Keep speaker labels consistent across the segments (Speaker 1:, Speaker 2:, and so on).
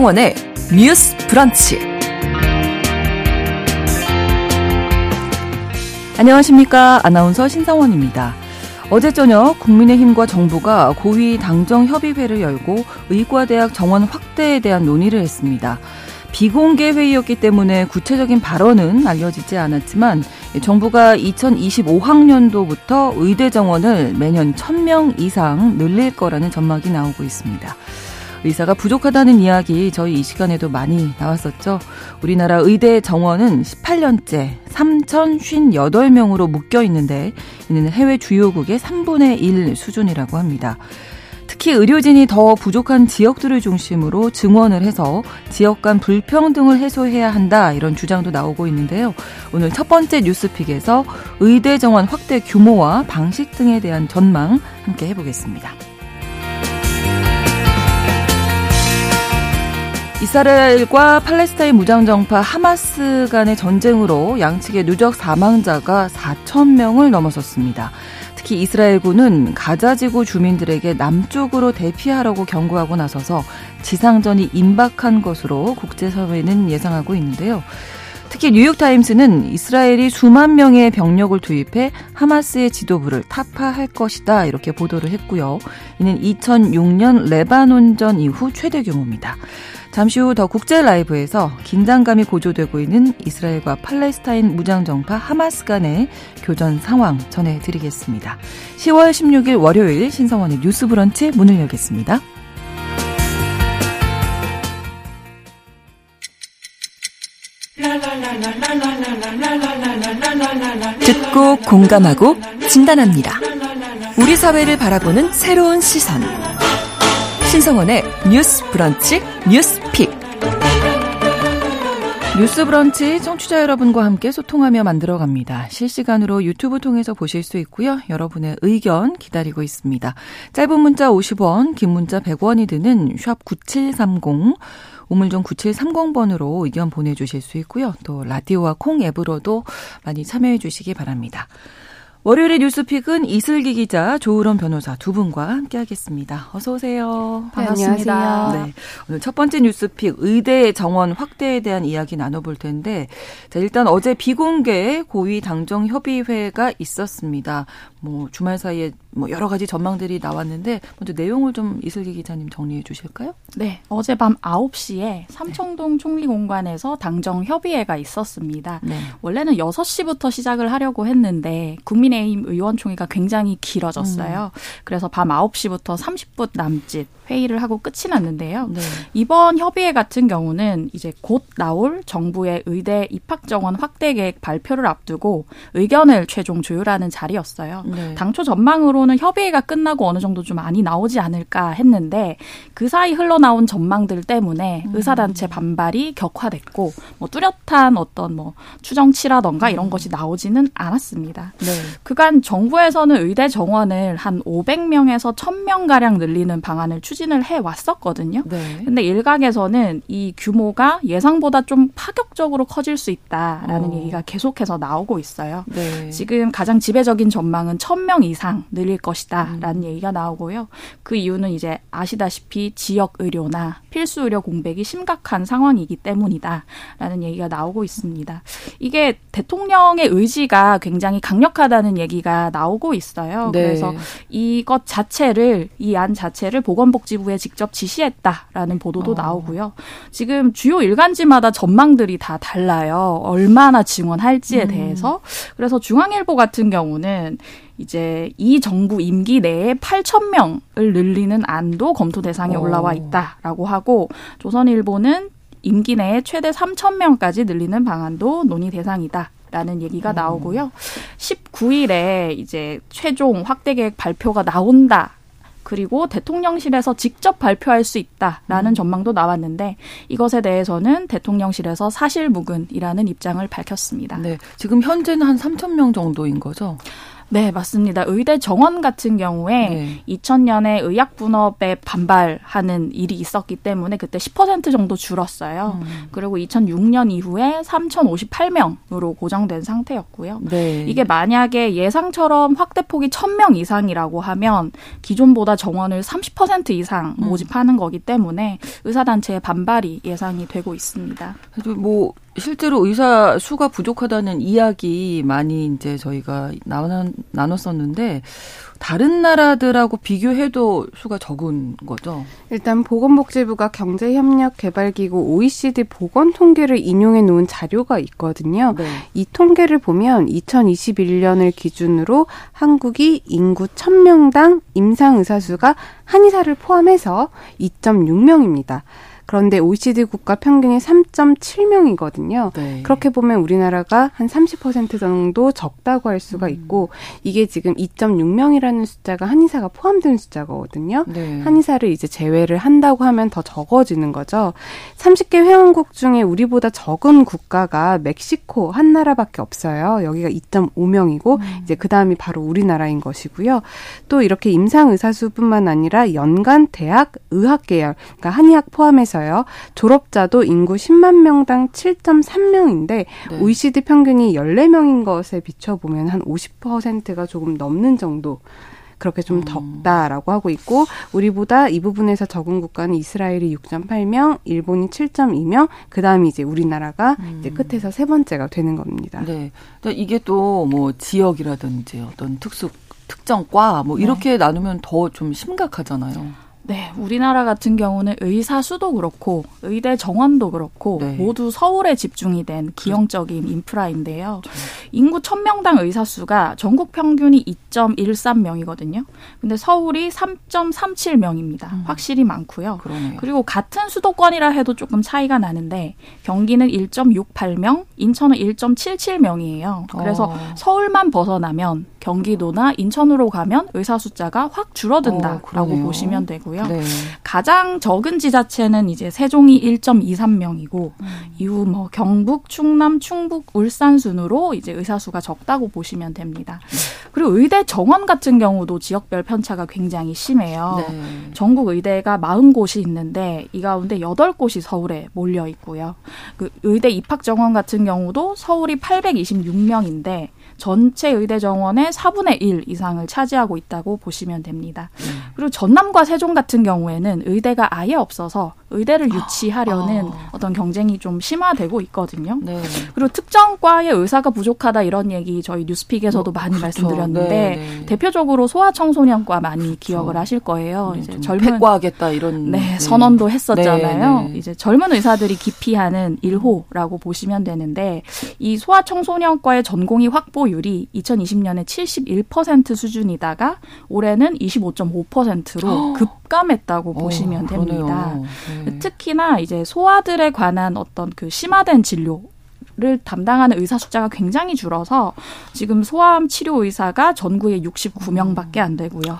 Speaker 1: 신성원의 뉴스 브런치. 안녕하십니까. 아나운서 신성원입니다. 어제 저녁 국민의힘과 정부가 고위 당정 협의회를 열고 의과대학 정원 확대에 대한 논의를 했습니다. 비공개 회의였기 때문에 구체적인 발언은 알려지지 않았지만 정부가 2025학년도부터 의대 정원을 매년 1000명 이상 늘릴 거라는 전망이 나오고 있습니다. 의사가 부족하다는 이야기 저희 이 시간에도 많이 나왔었죠. 우리나라 의대 정원은 18년째 3,058명으로 묶여 있는데 이는 해외 주요국의 3분의 1 수준이라고 합니다. 특히 의료진이 더 부족한 지역들을 중심으로 증원을 해서 지역 간 불평등을 해소해야 한다 이런 주장도 나오고 있는데요. 오늘 첫 번째 뉴스픽에서 의대 정원 확대 규모와 방식 등에 대한 전망 함께 해보겠습니다. 이스라엘과 팔레스타인 무장정파 하마스 간의 전쟁으로 양측의 누적 사망자가 4천 명을 넘어섰습니다. 특히 이스라엘군은 가자지구 주민들에게 남쪽으로 대피하라고 경고하고 나서서 지상전이 임박한 것으로 국제사회는 예상하고 있는데요. 특히 뉴욕타임스는 이스라엘이 수만 명의 병력을 투입해 하마스의 지도부를 타파할 것이다 이렇게 보도를 했고요. 이는 2006년 레바논전 이후 최대 규모입니다. 잠시 후 더 국제 라이브에서 긴장감이 고조되고 있는 이스라엘과 팔레스타인 무장정파 하마스 간의 교전 상황 전해드리겠습니다. 10월 16일 월요일 신성원의 뉴스 브런치 문을 열겠습니다. 듣고 공감하고 진단합니다. 우리 사회를 바라보는 새로운 시선. 신성원의 뉴스 브런치 뉴스 픽. 뉴스 브런치 청취자 여러분과 함께 소통하며 만들어 갑니다. 실시간으로 유튜브 통해서 보실 수 있고요. 여러분의 의견 기다리고 있습니다. 짧은 문자 50원, 긴 문자 100원이 드는 샵 9730, 우물정 9730번으로 의견 보내주실 수 있고요. 또 라디오와 콩 앱으로도 많이 참여해 주시기 바랍니다. 월요일의 뉴스픽은 이슬기 기자, 조으론 변호사 두 분과 함께하겠습니다. 어서 오세요.
Speaker 2: 네, 반갑습니다.
Speaker 1: 네, 오늘 첫 번째 뉴스픽 의대 정원 확대에 대한 이야기 나눠볼 텐데, 자, 일단 어제 비공개 고위 당정 협의회가 있었습니다. 뭐 주말 사이에 뭐 여러 가지 전망들이 나왔는데 먼저 내용을 좀 이슬기 기자님 정리해 주실까요?
Speaker 2: 네, 어젯밤 9시에 삼청동 총리공관에서 당정 협의회가 있었습니다. 네. 원래는 6시부터 시작을 하려고 했는데 국민 의힘 의원총회가 굉장히 길어졌어요. 음. 그래서 밤 9시부터 30분 남짓 회의를 하고 끝이 났는데요. 네. 이번 협의회 같은 경우는 이제 곧 나올 정부의 의대 입학 정원 확대 계획 발표를 앞두고 의견을 최종 조율하는 자리였어요. 네. 당초 전망으로는 협의회가 끝나고 어느 정도 좀 많이 나오지 않을까 했는데 그 사이 흘러나온 전망들 때문에 음. 의사단체 반발이 격화됐고 뭐 뚜렷한 어떤 뭐 추정치라던가 이런 음. 것이 나오지는 않았습니다. 네. 그간 정부에서는 의대 정원을 한 500명에서 1000명 가량 늘리는 방안을 추진 추진을 해 왔었거든요. 네. 근데 일각에서는 이 규모가 예상보다 좀 파격적으로 커질 수 있다라는 어. 얘기가 계속해서 나오고 있어요. 네. 지금 가장 지배적인 전망은 1000명 이상 늘릴 것이다라는 음. 얘기가 나오고요. 그 이유는 이제 아시다시피 지역 의료나 필수 의료 공백이 심각한 상황이기 때문이다라는 얘기가 나오고 있습니다. 이게 대통령의 의지가 굉장히 강력하다는 얘기가 나오고 있어요. 네. 그래서 이것 자체를 이 안 자체를 보건복지 복지부에 직접 지시했다라는 보도도 어. 나오고요. 지금 주요 일간지마다 전망들이 다 달라요. 얼마나 증원할지에 음. 대해서. 그래서 중앙일보 같은 경우는 이제 이 정부 임기 내에 8천 명을 늘리는 안도 검토 대상에 어. 올라와 있다라고 하고 조선일보는 임기 내에 최대 3천 명까지 늘리는 방안도 논의 대상이다. 라는 얘기가 음. 나오고요. 19일에 이제 최종 확대 계획 발표가 나온다 그리고 대통령실에서 직접 발표할 수 있다라는 음. 전망도 나왔는데 이것에 대해서는 대통령실에서 사실무근이라는 입장을 밝혔습니다.
Speaker 1: 네. 지금 현재는 한 3천 명 정도인 거죠?
Speaker 2: 네, 맞습니다. 의대 정원 같은 경우에 네. 2000년에 의약분업에 반발하는 일이 있었기 때문에 그때 10% 정도 줄었어요. 음. 그리고 2006년 이후에 3058명으로 고정된 상태였고요. 네. 이게 만약에 예상처럼 확대폭이 1000명 이상이라고 하면 기존보다 정원을 30% 이상 음. 모집하는 음. 거기 때문에 의사단체의 반발이 예상이 되고 있습니다.
Speaker 1: 뭐 실제로 의사 수가 부족하다는 이야기 많이 이제 저희가 나눴었는데 다른 나라들하고 비교해도 수가 적은 거죠.
Speaker 3: 일단 보건복지부가 경제협력개발기구 OECD 보건 통계를 인용해 놓은 자료가 있거든요. 네. 이 통계를 보면 2021년을 기준으로 한국이 인구 1000명당 임상 의사 수가 한의사를 포함해서 2.6명입니다. 그런데 OECD 국가 평균이 3.7명이거든요. 네. 그렇게 보면 우리나라가 한 30% 정도 적다고 할 수가 음. 있고 이게 지금 2.6명이라는 숫자가 한의사가 포함된 숫자거든요. 네. 한의사를 이제 제외를 한다고 하면 더 적어지는 거죠. 30개 회원국 중에 우리보다 적은 국가가 멕시코 한 나라밖에 없어요. 여기가 2.5명이고 음. 이제 그다음이 바로 우리나라인 것이고요. 또 이렇게 임상 의사 수뿐만 아니라 연간 대학 의학 계열 그러니까 한의학 포함해서 있어요. 졸업자도 인구 10만 명당 7.3명인데 네. OECD 평균이 14명인 것에 비춰보면 한 50%가 조금 넘는 정도 그렇게 좀 음. 덥다라고 하고 있고 우리보다 이 부분에서 적은 국가는 이스라엘이 6.8명, 일본이 7.2명, 그다음이 이제 우리나라가 음. 이제 끝에서 세 번째가 되는 겁니다.
Speaker 1: 네. 이게 또 뭐 지역이라든지 어떤 특수 특정과 뭐 이렇게 네. 나누면 더 좀 심각하잖아요.
Speaker 2: 네, 우리나라 같은 경우는 의사 수도 그렇고 의대 정원도 그렇고 네. 모두 서울에 집중이 된 기형적인 인프라인데요. 그렇죠. 인구 1000명당 의사 수가 전국 평균이 2.13명이거든요. 근데 서울이 3.37명입니다. 음. 확실히 많고요. 그러네요. 그리고 같은 수도권이라 해도 조금 차이가 나는데 경기는 1.68명, 인천은 1.77명이에요. 그래서 어. 서울만 벗어나면 경기도나 인천으로 가면 의사 숫자가 확 줄어든다라고 어, 보시면 되고 요. 네. 가장 적은 지자체는 이제 세종이 1.23명이고 음. 이후 뭐 경북, 충남, 충북, 울산 순으로 이제 의사 수가 적다고 보시면 됩니다. 네. 그리고 의대 정원 같은 경우도 지역별 편차가 굉장히 심해요. 네. 전국 의대가 40곳이 있는데 이 가운데 8곳이 서울에 몰려 있고요. 그 의대 입학 정원 같은 경우도 서울이 826명인데 전체 의대 정원의 4분의 1 이상을 차지하고 있다고 보시면 됩니다. 음. 그리고 전남과 세종 같은 경우에는 의대가 아예 없어서 의대를 아, 유치하려는 아. 어떤 경쟁이 좀 심화되고 있거든요. 네. 그리고 특정 과의 의사가 부족하다 이런 얘기 저희 뉴스픽에서도 뭐, 많이 그렇죠. 말씀드렸는데 네, 네. 대표적으로 소아청소년과 많이 그렇죠. 기억을 하실 거예요.
Speaker 1: 네, 이제 젊은 폐과하겠다 이런
Speaker 2: 네, 네. 선언도 했었잖아요. 네, 이제 젊은 의사들이 기피하는 일호라고 보시면 되는데 이 소아청소년과의 전공의 확보 율이 2020년에 71% 수준이다가 올해는 25.5%로 급감했다고 보시면 됩니다. 네. 특히나 이제 소아들에 관한 어떤 그 심화된 진료 를 담당하는 의사 숫자가 굉장히 줄어서 지금 소아암 치료 의사가 전국에 69명밖에 안 되고요.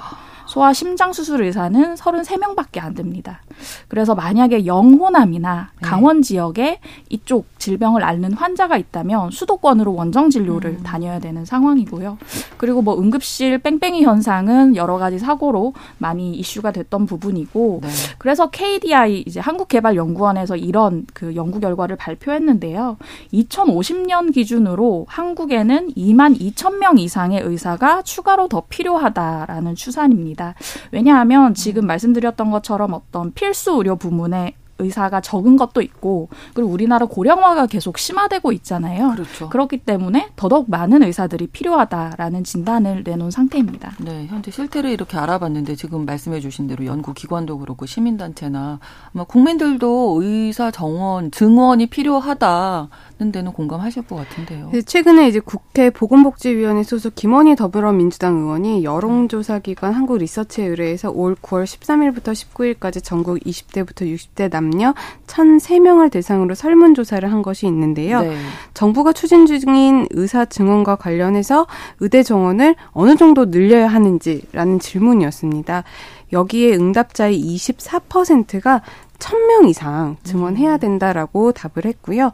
Speaker 2: 소아 심장 수술 의사는 33명밖에 안 됩니다. 그래서 만약에 영호남이나 네. 강원 지역에 이쪽 질병을 앓는 환자가 있다면 수도권으로 원정 진료를 음. 다녀야 되는 상황이고요. 그리고 뭐 응급실 뺑뺑이 현상은 여러 가지 사고로 많이 이슈가 됐던 부분이고 네. 그래서 KDI 이제 한국개발연구원에서 이런 그 연구 결과를 발표했는데요. 2050년 기준으로 한국에는 2만 2천 명 이상의 의사가 추가로 더 필요하다라는 추산입니다. 있습니다. 왜냐하면 지금 말씀드렸던 것처럼 어떤 필수 의료 부문에 의사가 적은 것도 있고 그리고 우리나라 고령화가 계속 심화되고 있잖아요. 그렇죠. 그렇기 때문에 더더욱 많은 의사들이 필요하다라는 진단을 내놓은 상태입니다.
Speaker 1: 네, 현재 실태를 이렇게 알아봤는데 지금 말씀해 주신 대로 연구 기관도 그렇고 시민 단체나 아마 국민들도 의사 정원, 증원이 필요하다 는 데는 공감하실 것 같은데요.
Speaker 3: 최근에 이제 국회 보건복지위원회 소속 김원희 더불어민주당 의원이 여론조사기관 한국 리서치에 의뢰해서 올 9월 13일부터 19일까지 전국 20대부터 60대 남 남녀 1,003명을 대상으로 설문조사를 한 것이 있는데요. 네. 정부가 추진 중인 의사 증언과 관련해서 의대 정원을 어느 정도 늘려야 하는지라는 질문이었습니다. 여기에 응답자의 24%가 1,000명 이상 증원해야 음. 된다라고 답을 했고요.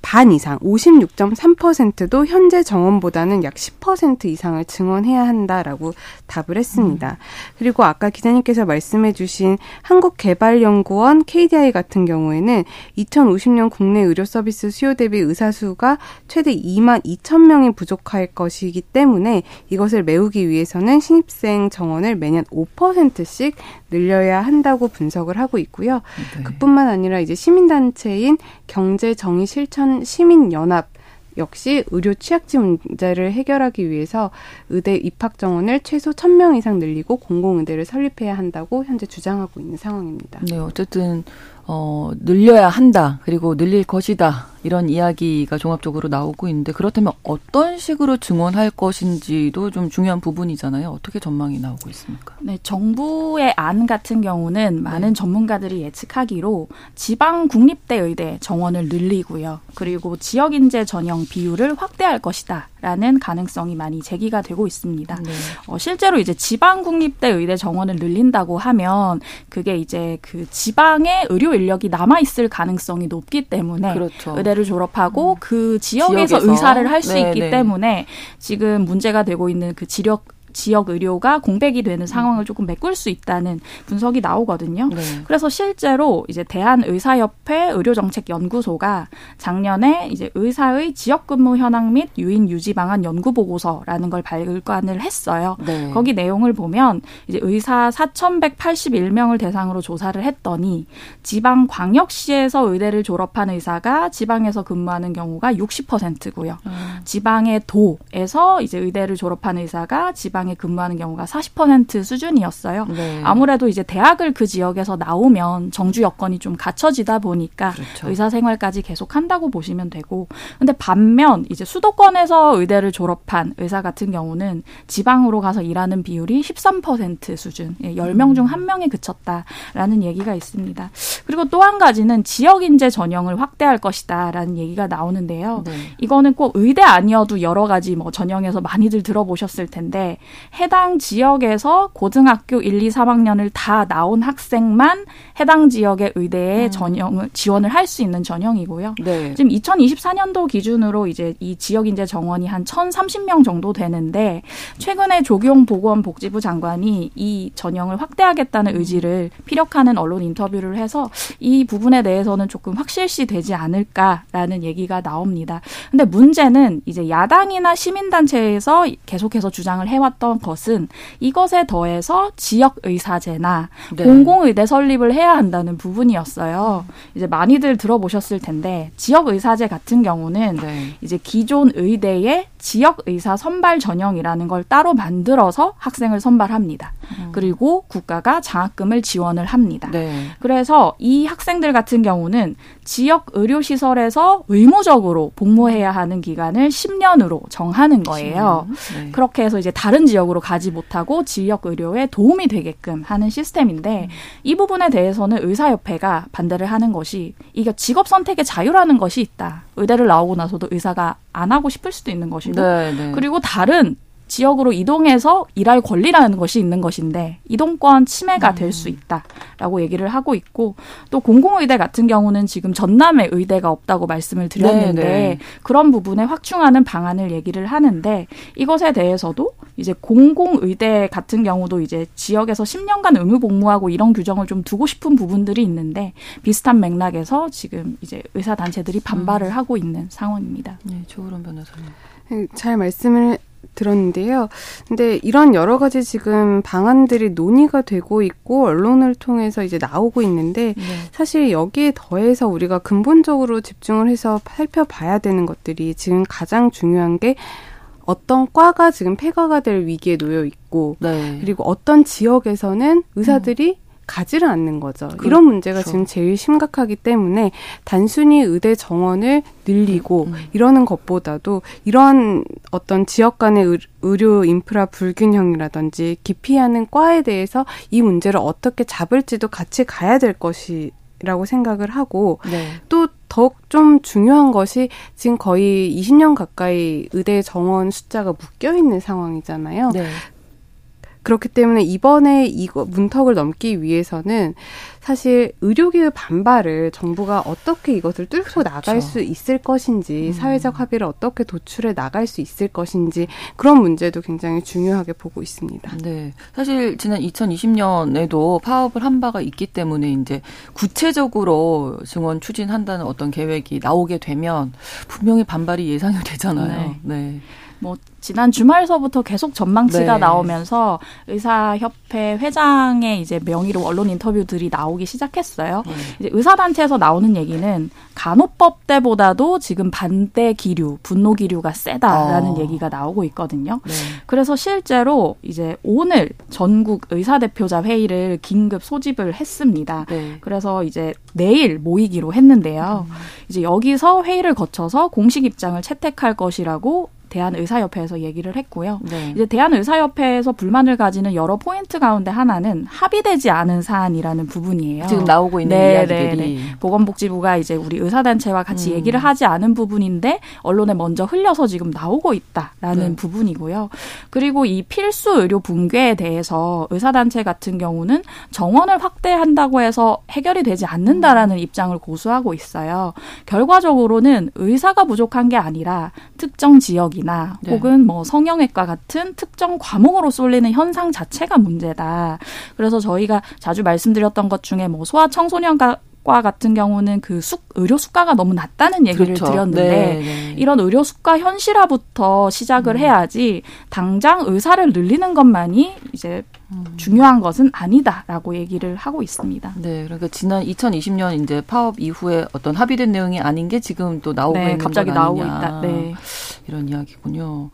Speaker 3: 반 이상 56.3%도 현재 정원보다는 약 10% 이상을 증원해야 한다라고 답을 했습니다. 음. 그리고 아까 기자님께서 말씀해 주신 한국개발연구원 KDI 같은 경우에는 2050년 국내 의료 서비스 수요 대비 의사 수가 최대 2만 2천 명이 부족할 것이기 때문에 이것을 메우기 위해서는 신입생 정원을 매년 5%씩 늘려야 한다고 분석을 하고 있고요. 네. 그뿐만 아니라 이제 시민단체인 경제정의실천 시민연합 역시 의료 취약지 문제를 해결하기 위해서 의대 입학 정원을 최소 1000명 이상 늘리고 공공의대를 설립해야 한다고 현재 주장하고 있는 상황입니다.
Speaker 1: 네, 어쨌든 어, 늘려야 한다. 그리고 늘릴 것이다. 이런 이야기가 종합적으로 나오고 있는데 그렇다면 어떤 식으로 증언할 것인지도 좀 중요한 부분이잖아요. 어떻게 전망이 나오고 있습니까?
Speaker 2: 네, 정부의 안 같은 경우는 많은 네. 전문가들이 예측하기로 지방 국립대 의대 정원을 늘리고요. 그리고 지역 인재 전형 비율을 확대할 것이다 라는 가능성이 많이 제기가 되고 있습니다. 네. 어, 실제로 이제 지방 국립대 의대 정원을 늘린다고 하면 그게 이제 그 지방의 의료 인력이 남아 있을 가능성이 높기 때문에 그렇죠. 의대를 졸업하고 음. 그 지역에서, 지역에서. 의사를 할수 네, 있기 네. 때문에 지금 문제가 되고 있는 그 지력 지역 의료가 공백이 되는 상황을 조금 메꿀 수 있다는 분석이 나오거든요. 네. 그래서 실제로 이제 대한의사협회 의료정책연구소가 작년에 이제 의사의 지역 근무 현황 및 유인 유지 방안 연구 보고서라는 걸 발간을 했어요. 네. 거기 내용을 보면 이제 의사 4,181명을 대상으로 조사를 했더니 지방 광역시에서 의대를 졸업한 의사가 지방에서 근무하는 경우가 60%고요. 음. 지방의 도에서 이제 의대를 졸업한 의사가 지방 지방에 근무하는 경우가 40% 수준이었어요. 네. 아무래도 이제 대학을 그 지역에서 나오면 정주 여건이 좀 갖춰지다 보니까 그렇죠. 의사 생활까지 계속 한다고 보시면 되고 근데 반면 이제 수도권에서 의대를 졸업한 의사 같은 경우는 지방으로 가서 일하는 비율이 13% 수준, 10명 중 1명에 그쳤다라는 얘기가 있습니다. 그리고 또 한 가지는 지역 인재 전형을 확대할 것이다라는 얘기가 나오는데요. 네. 이거는 꼭 의대 아니어도 여러 가지 뭐 전형에서 많이들 들어보셨을 텐데 해당 지역에서 고등학교 1, 2, 3학년을 다 나온 학생만 해당 지역의 의대에 음. 전형을 지원을 할 수 있는 전형이고요. 네. 지금 2024년도 기준으로 이제 이 지역 인재 정원이 한 1,030명 정도 되는데 최근에 조경 보건복지부 장관이 이 전형을 확대하겠다는 의지를 피력하는 언론 인터뷰를 해서 이 부분에 대해서는 조금 확실시 되지 않을까라는 얘기가 나옵니다. 근데 문제는 이제 야당이나 시민단체에서 계속해서 주장을 해왔 던 했던 것은 이것에 더해서 지역 의사제나 네. 공공의대 설립을 해야 한다는 부분이었어요. 이제 많이들 들어보셨을 텐데 지역 의사제 같은 경우는 네. 이제 기존 의대에 지역 의사 선발 전형이라는 걸 따로 만들어서 학생을 선발합니다. 음. 그리고 국가가 장학금을 지원을 합니다. 네. 그래서 이 학생들 같은 경우는 지역 의료 시설에서 의무적으로 복무해야 하는 기간을 10년으로 정하는 거예요. 네. 그렇게 해서 이제 다른 지역으로 가지 못하고 지역 의료에 도움이 되게끔 하는 시스템인데 음. 이 부분에 대해서는 의사협회가 반대를 하는 것이 이게 직업 선택의 자유라는 것이 있다. 의대를 나오고 나서도 의사가 안 하고 싶을 수도 있는 것이고 네, 네. 그리고 다른 지역으로 이동해서 일할 권리라는 것이 있는 것인데 이동권 침해가 될수 음. 있다라고 얘기를 하고 있고 또 공공의대 같은 경우는 지금 전남에 의대가 없다고 말씀을 드렸는데 네네. 네. 그런 부분에 확충하는 방안을 얘기를 하는데 이것에 대해서도 이제 공공의대 같은 경우도 이제 지역에서 10년간 의무 복무하고 이런 규정을 좀 두고 싶은 부분들이 있는데 비슷한 맥락에서 지금 이제 의사 단체들이 반발을 음. 하고 있는 상황입니다.
Speaker 1: 네, 조으론 변호사님.
Speaker 3: 네, 잘 말씀을 들었는데요. 근데 이런 여러 가지 지금 방안들이 논의가 되고 있고 언론을 통해서 이제 나오고 있는데 네. 사실 여기에 더해서 우리가 근본적으로 집중을 해서 살펴봐야 되는 것들이 지금 가장 중요한 게 어떤 과가 지금 폐가가 될 위기에 놓여 있고 네. 그리고 어떤 지역에서는 의사들이 음. 가지를 않는 거죠. 그렇죠. 이런 문제가 지금 제일 심각하기 때문에 단순히 의대 정원을 늘리고 음. 이러는 것보다도 이런 어떤 지역 간의 의료 인프라 불균형이라든지 기피하는 과에 대해서 이 문제를 어떻게 잡을지도 같이 가야 될 것이 라고 생각을 하고 네. 또 더욱 좀 중요한 것이 지금 거의 20년 가까이 의대 정원 숫자가 묶여 있는 상황이잖아요. 네. 그렇기 때문에 이번에 이거 문턱을 넘기 위해서는 사실 의료계의 반발을 정부가 어떻게 이것을 뚫고 그렇죠. 나갈 수 있을 것인지 음. 사회적 합의를 어떻게 도출해 나갈 수 있을 것인지 그런 문제도 굉장히 중요하게 보고 있습니다.
Speaker 1: 네. 사실 지난 2020년에도 파업을 한 바가 있기 때문에 이제 구체적으로 증원 추진한다는 어떤 계획이 나오게 되면 분명히 반발이 예상이 되잖아요. 네. 네.
Speaker 2: 뭐 지난 주말서부터 계속 전망치가 네. 나오면서 의사협회 회장의 이제 명의로 언론 인터뷰들이 나오기 시작했어요. 네. 이제 의사단체에서 나오는 얘기는 간호법 때보다도 지금 반대 기류, 분노 기류가 세다라는 어. 얘기가 나오고 있거든요. 네. 그래서 실제로 이제 오늘 전국 의사대표자 회의를 긴급 소집을 했습니다. 네. 그래서 이제 내일 모이기로 했는데요. 음. 이제 여기서 회의를 거쳐서 공식 입장을 채택할 것이라고 대한의사협회에서 얘기를 했고요. 네. 이제 대한의사협회에서 불만을 가지는 여러 포인트 가운데 하나는 합의되지 않은 사안이라는 부분이에요.
Speaker 1: 지금 나오고 있는 네, 이야기들이 네, 네.
Speaker 2: 보건복지부가 이제 우리 의사단체와 같이 음. 얘기를 하지 않은 부분인데 언론에 먼저 흘려서 지금 나오고 있다라는 네. 부분이고요. 그리고 이 필수 의료 붕괴에 대해서 의사단체 같은 경우는 정원을 확대한다고 해서 해결이 되지 않는다라는 음. 입장을 고수하고 있어요. 결과적으로는 의사가 부족한 게 아니라 특정 지역 이나 네. 혹은 뭐 성형외과 같은 특정 과목으로 쏠리는 현상 자체가 문제다. 그래서 저희가 자주 말씀드렸던 것 중에 뭐 소아 청소년과 과 같은 경우는 그 수, 의료 수가가 너무 낮다는 얘기를 그렇죠. 드렸는데 네, 네. 이런 의료 수가 현실화부터 시작을 음. 해야지 당장 의사를 늘리는 것만이 이제 음. 중요한 것은 아니다라고 얘기를 하고 있습니다.
Speaker 1: 네, 그러니까 지난 2020년 이제 파업 이후에 어떤 합의된 내용이 아닌 게 지금 또 나오고 네, 있는
Speaker 2: 갑자기 나오고 있다. 네.
Speaker 1: 이런 이야기군요.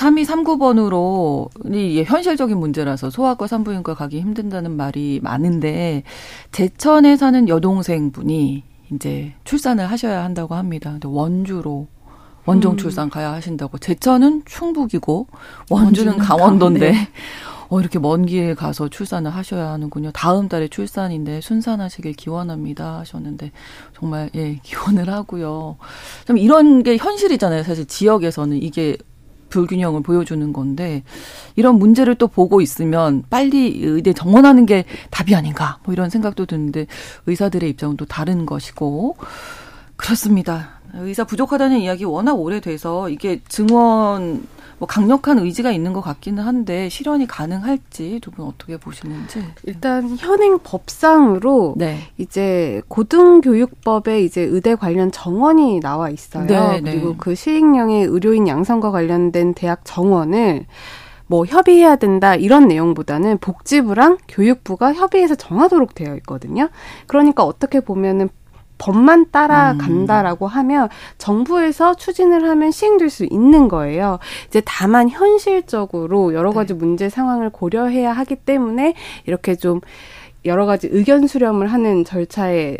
Speaker 1: 3239번으로 이 현실적인 문제라서 소아과 산부인과 가기 힘든다는 말이 많은데 제천에 사는 여동생분이 이제 출산을 하셔야 한다고 합니다. 근데 원주로 원정 음. 출산 가야 하신다고. 제천은 충북이고 원주는 강원도인데 어, 이렇게 먼 길 가서 출산을 하셔야 하는군요. 다음 달에 출산인데 순산하시길 기원합니다 하셨는데 정말 예 기원을 하고요. 좀 이런 게 현실이잖아요. 사실 지역에서는 이게 불균형을 보여주는 건데 이런 문제를 또 보고 있으면 빨리 의대 정원하는 게 답이 아닌가 뭐 이런 생각도 드는데 의사들의 입장은 또 다른 것이고 그렇습니다. 의사 부족하다는 이야기 워낙 오래돼서 이게 증원 뭐 강력한 의지가 있는 것 같기는 한데 실현이 가능할지 두 분 어떻게 보시는지.
Speaker 3: 일단 현행 법상으로 네. 이제 고등교육법에 이제 의대 관련 정원이 나와 있어요. 네, 네. 그리고 그 시행령의 의료인 양성과 관련된 대학 정원을 뭐 협의해야 된다 이런 내용보다는 복지부랑 교육부가 협의해서 정하도록 되어 있거든요. 그러니까 어떻게 보면은 법만 따라간다라고 음. 하면 정부에서 추진을 하면 시행될 수 있는 거예요. 이제 다만 현실적으로 여러 가지 네. 문제 상황을 고려해야 하기 때문에 이렇게 좀 여러 가지 의견 수렴을 하는 절차에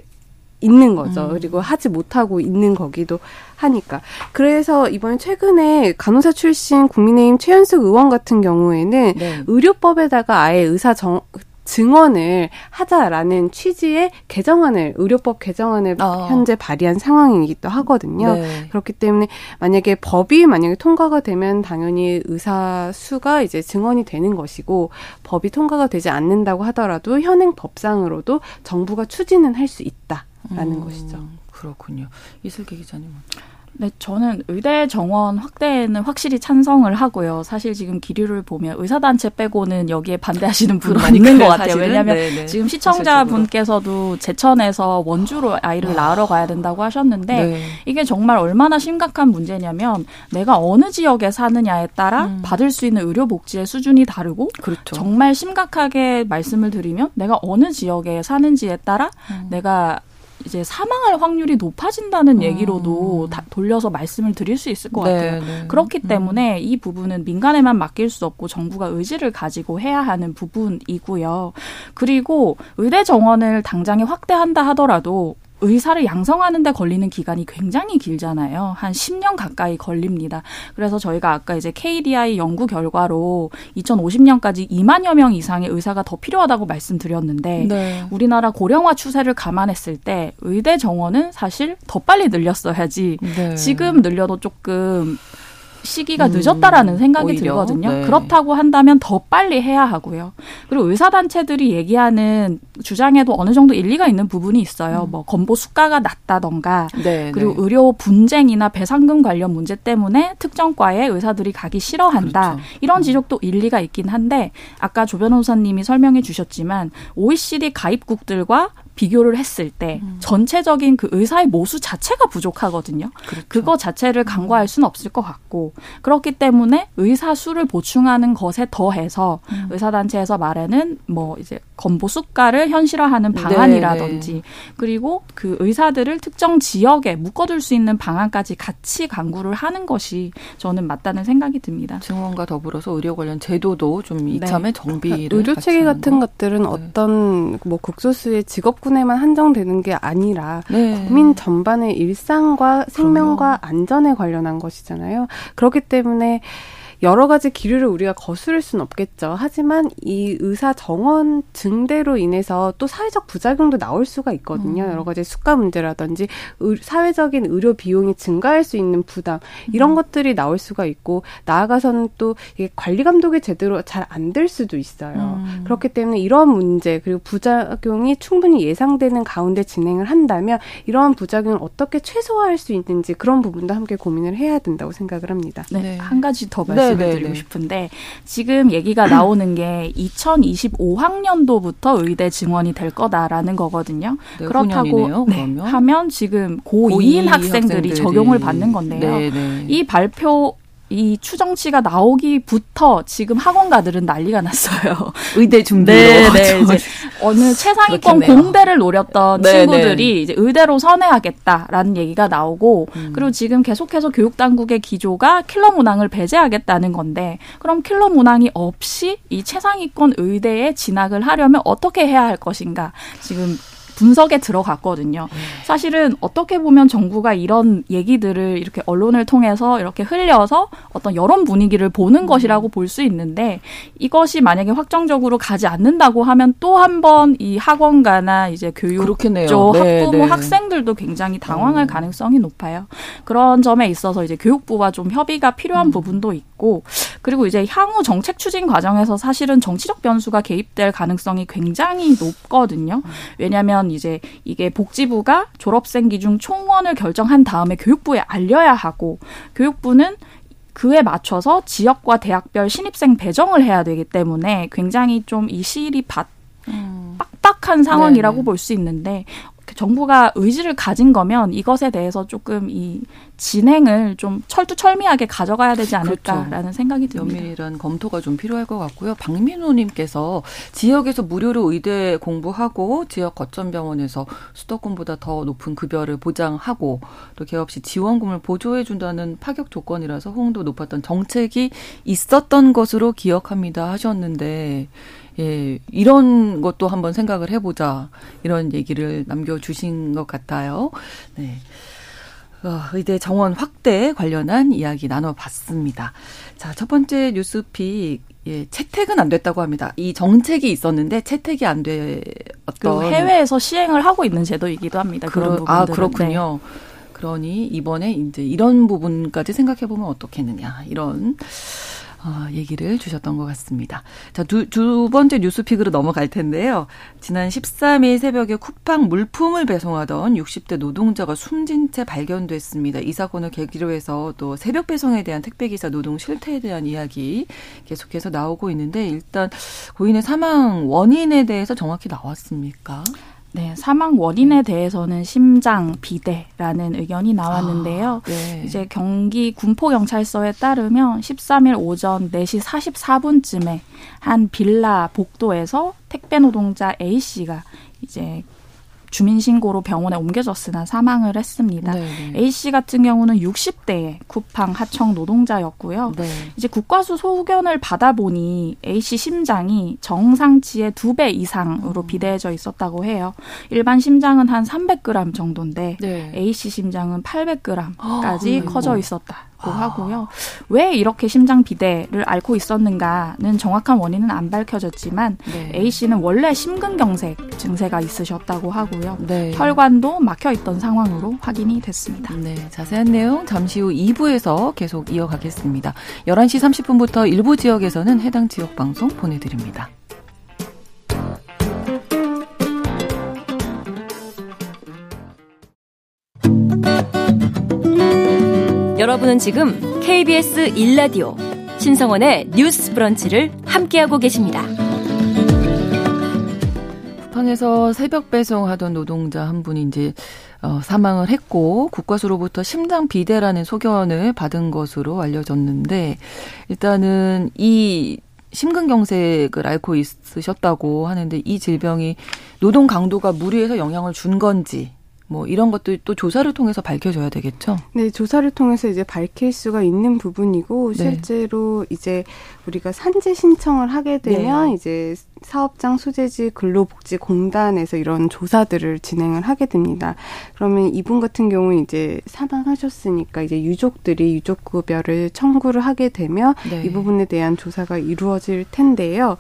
Speaker 3: 있는 거죠. 음. 그리고 하지 못하고 있는 거기도 하니까. 그래서 이번에 최근에 간호사 출신 국민의힘 최현숙 의원 같은 경우에는 네. 의료법에다가 아예 의사 정, 증언을 하자라는 취지의 개정안을 의료법 개정안을 어. 현재 발의한 상황이기도 하거든요. 네. 그렇기 때문에 만약에 법이 만약에 통과가 되면 당연히 의사 수가 이제 증언이 되는 것이고 법이 통과가 되지 않는다고 하더라도 현행 법상으로도 정부가 추진은 할 수 있다라는 음, 것이죠.
Speaker 1: 그렇군요. 이슬기 기자님은.
Speaker 2: 네, 저는 의대 정원 확대에는 확실히 찬성을 하고요. 사실 지금 기류를 보면 의사단체 빼고는 여기에 반대하시는 분은 없는 것 같아요. 왜냐하면 네네. 네. 지금 시청자분께서도 제천에서 원주로 아이를 아. 낳으러 가야 된다고 하셨는데 네. 이게 정말 얼마나 심각한 문제냐면 내가 어느 지역에 사느냐에 따라 음. 받을 수 있는 의료 복지의 수준이 다르고 그렇죠. 정말 심각하게 말씀을 드리면 내가 어느 지역에 사는지에 따라 음. 내가 이제 사망할 확률이 높아진다는 음. 얘기로도 다 돌려서 말씀을 드릴 수 있을 것 네, 같아요. 네. 그렇기 음. 때문에 음. 이 부분은 민간에만 맡길 수 없고 정부가 의지를 가지고 해야 하는 부분이고요. 그리고 의대 정원을 당장에 확대한다 하더라도 의사를 양성하는 데 걸리는 기간이 굉장히 길잖아요. 한 10년 가까이 걸립니다. 그래서 저희가 아까 이제 KDI 연구 결과로 2050년까지 2만여 명 이상의 의사가 더 필요하다고 말씀드렸는데 네. 우리나라 고령화 추세를 감안했을 때 의대 정원은 사실 더 빨리 늘렸어야지 네. 지금 늘려도 조금 시기가 음, 늦었다라는 생각이 오히려? 들거든요. 네. 그렇다고 한다면 더 빨리 해야 하고요. 그리고 의사단체들이 얘기하는 주장에도 어느 정도 일리가 있는 부분이 있어요. 음. 뭐 건보 수가가 낮다던가 네, 그리고 네. 의료 분쟁이나 배상금 관련 문제 때문에 특정 과에 의사들이 가기 싫어한다. 그렇죠. 이런 지적도 일리가 있긴 한데 아까 조 변호사님이 설명해 주셨지만 OECD 가입국들과 비교를 했을 때 음. 전체적인 그 의사의 모수 자체가 부족하거든요. 그렇죠. 그거 자체를 간과할 수는 없을 것 같고 그렇기 때문에 의사 수를 보충하는 것에 더해서 음. 의사 단체에서 말하는 뭐 이제 건보 수가를 현실화하는 네, 방안이라든지 네. 그리고 그 의사들을 특정 지역에 묶어둘 수 있는 방안까지 같이 강구를 하는 것이 저는 맞다는 생각이 듭니다.
Speaker 1: 증원과 더불어서 의료 관련 제도도 좀 이참에 네. 정비를
Speaker 3: 의료 체계 같은 거. 것들은 네. 어떤 뭐 극소수의 직업군 에만 한정되는 게 아니라 네. 국민 전반의 일상과 생명과 그럼요. 안전에 관련한 것이잖아요. 그렇기 때문에 여러 가지 기류를 우리가 거스를 수는 없겠죠. 하지만 이 의사 정원 증대로 인해서 또 사회적 부작용도 나올 수가 있거든요. 음. 여러 가지 수가 문제라든지 의, 사회적인 의료 비용이 증가할 수 있는 부담 이런 음. 것들이 나올 수가 있고 나아가서는 또 이게 관리 감독이 제대로 잘 안 될 수도 있어요. 음. 그렇기 때문에 이런 문제 그리고 부작용이 충분히 예상되는 가운데 진행을 한다면 이러한 부작용을 어떻게 최소화할 수 있는지 그런 부분도 함께 고민을 해야 된다고 생각을 합니다.
Speaker 2: 네, 네. 한 가지 더 말씀. 말씀을 네, 드리고 네. 싶은데 지금 얘기가 나오는 게 2025학년도부터 의대 증원이 될 거다라는 거거든요.
Speaker 1: 네, 그렇다고 네,
Speaker 2: 하면 지금 고2인 학생들이, 학생들이, 적용을 받는 건데요. 네, 네. 이 발표 이 추정치가 나오기부터 지금 학원가들은 난리가 났어요.
Speaker 1: 의대 준비로.
Speaker 2: 네, 네. 이제 어느 최상위권 그렇겠네요. 공대를 노렸던 네, 친구들이 네. 이제 의대로 선회하겠다라는 얘기가 나오고 음. 그리고 지금 계속해서 교육 당국의 기조가 킬러 문항을 배제하겠다는 건데 그럼 킬러 문항이 없이 이 최상위권 의대에 진학을 하려면 어떻게 해야 할 것인가 지금 분석에 들어갔거든요. 네. 사실은 어떻게 보면 정부가 이런 얘기들을 이렇게 언론을 통해서 이렇게 흘려서 어떤 여론 분위기를 보는 음. 것이라고 볼 수 있는데 이것이 만약에 확정적으로 가지 않는다고 하면 또 한 번 이 학원가나 이제 교육 그렇겠네요. 쪽 네, 학부모 네. 학생들도 굉장히 당황할 음. 가능성이 높아요. 그런 점에 있어서 이제 교육부와 좀 협의가 필요한 음. 부분도 있고 그리고 이제 향후 정책 추진 과정에서 사실은 정치적 변수가 개입될 가능성이 굉장히 높거든요. 음. 왜냐하면 이제 이게 복지부가 졸업생 기준 총원을 결정한 다음에 교육부에 알려야 하고 교육부는 그에 맞춰서 지역과 대학별 신입생 배정을 해야 되기 때문에 굉장히 좀 이 시일이 바, 음. 빡빡한 상황이라고 볼 수 있는데 정부가 의지를 가진 거면 이것에 대해서 조금 이 진행을 좀 철두철미하게 가져가야 되지 않을까라는 그렇죠. 생각이 듭니다.
Speaker 1: 면밀한 검토가 좀 필요할 것 같고요. 박민호님께서 지역에서 무료로 의대 공부하고 지역 거점 병원에서 수도권보다 더 높은 급여를 보장하고 또 개업 시 지원금을 보조해 준다는 파격 조건이라서 호응도 높았던 정책이 있었던 것으로 기억합니다 하셨는데 예, 이런 것도 한번 생각을 해보자. 이런 얘기를 남겨주신 것 같아요. 네. 어, 의대 정원 확대 관련한 이야기 나눠봤습니다. 자, 첫 번째 뉴스픽. 예, 채택은 안 됐다고 합니다. 이 정책이 있었는데 채택이 안 돼. 어떤
Speaker 2: 해외에서 시행을 하고 있는 제도이기도 합니다. 그런 부분들은.
Speaker 1: 아 그렇군요. 네. 그러니 이번에 이제 이런 부분까지 생각해 보면 어떻겠느냐 이런 어, 얘기를 주셨던 것 같습니다. 자, 두, 두 번째 뉴스픽으로 넘어갈 텐데요. 지난 13일 새벽에 쿠팡 물품을 배송하던 60대 노동자가 숨진 채 발견됐습니다. 이 사건을 계기로 해서 또 새벽 배송에 대한 택배기사 노동 실태에 대한 이야기 계속해서 나오고 있는데 일단 고인의 사망 원인에 대해서 정확히 나왔습니까?
Speaker 2: 네, 사망 원인에 대해서는 심장 비대라는 의견이 나왔는데요. 아, 네. 이제 경기 군포경찰서에 따르면 13일 오전 4시 44분쯤에 한 빌라 복도에서 택배 노동자 A 씨가 이제 주민신고로 병원에 옮겨졌으나 사망을 했습니다. 네, 네. A 씨 같은 경우는 60대의 쿠팡 하청 노동자였고요. 네. 이제 국과수 소견을 받아보니 A 씨 심장이 정상치의 두 배 이상으로 음. 비대해져 있었다고 해요. 일반 심장은 한 300g 정도인데 네. A 씨 심장은 800g까지 어, 커져 있었다. 아. 하고요. 왜 이렇게 심장 비대를 앓고 있었는가는 정확한 원인은 안 밝혀졌지만 네. A 씨는 원래 심근경색 증세가 있으셨다고 하고요. 네. 혈관도 막혀 있던 상황으로 확인이 됐습니다.
Speaker 1: 네, 자세한 내용 잠시 후 2부에서 계속 이어가겠습니다. 11시 30분부터 일부 지역에서는 해당 지역 방송 보내드립니다.
Speaker 4: 여러분은 지금 KBS 1라디오 신성원의 뉴스 브런치를 함께하고 계십니다.
Speaker 1: 북한에서 새벽 배송하던 노동자 한 분이 이제 어, 사망을 했고 국과수로부터 심장 비대라는 소견을 받은 것으로 알려졌는데 일단은 이 심근경색을 앓고 있으셨다고 하는데 이 질병이 노동 강도가 무리해서 영향을 준 건지 뭐 이런 것들 또 조사를 통해서 밝혀져야 되겠죠.
Speaker 3: 네, 조사를 통해서 이제 밝힐 수가 있는 부분이고 네. 실제로 이제 우리가 산재 신청을 하게 되면 네. 이제 사업장 소재지 근로복지공단에서 이런 조사들을 진행을 하게 됩니다. 그러면 이분 같은 경우는 이제 사망하셨으니까 이제 유족들이 유족급여를 청구를 하게 되면 네. 이 부분에 대한 조사가 이루어질 텐데요.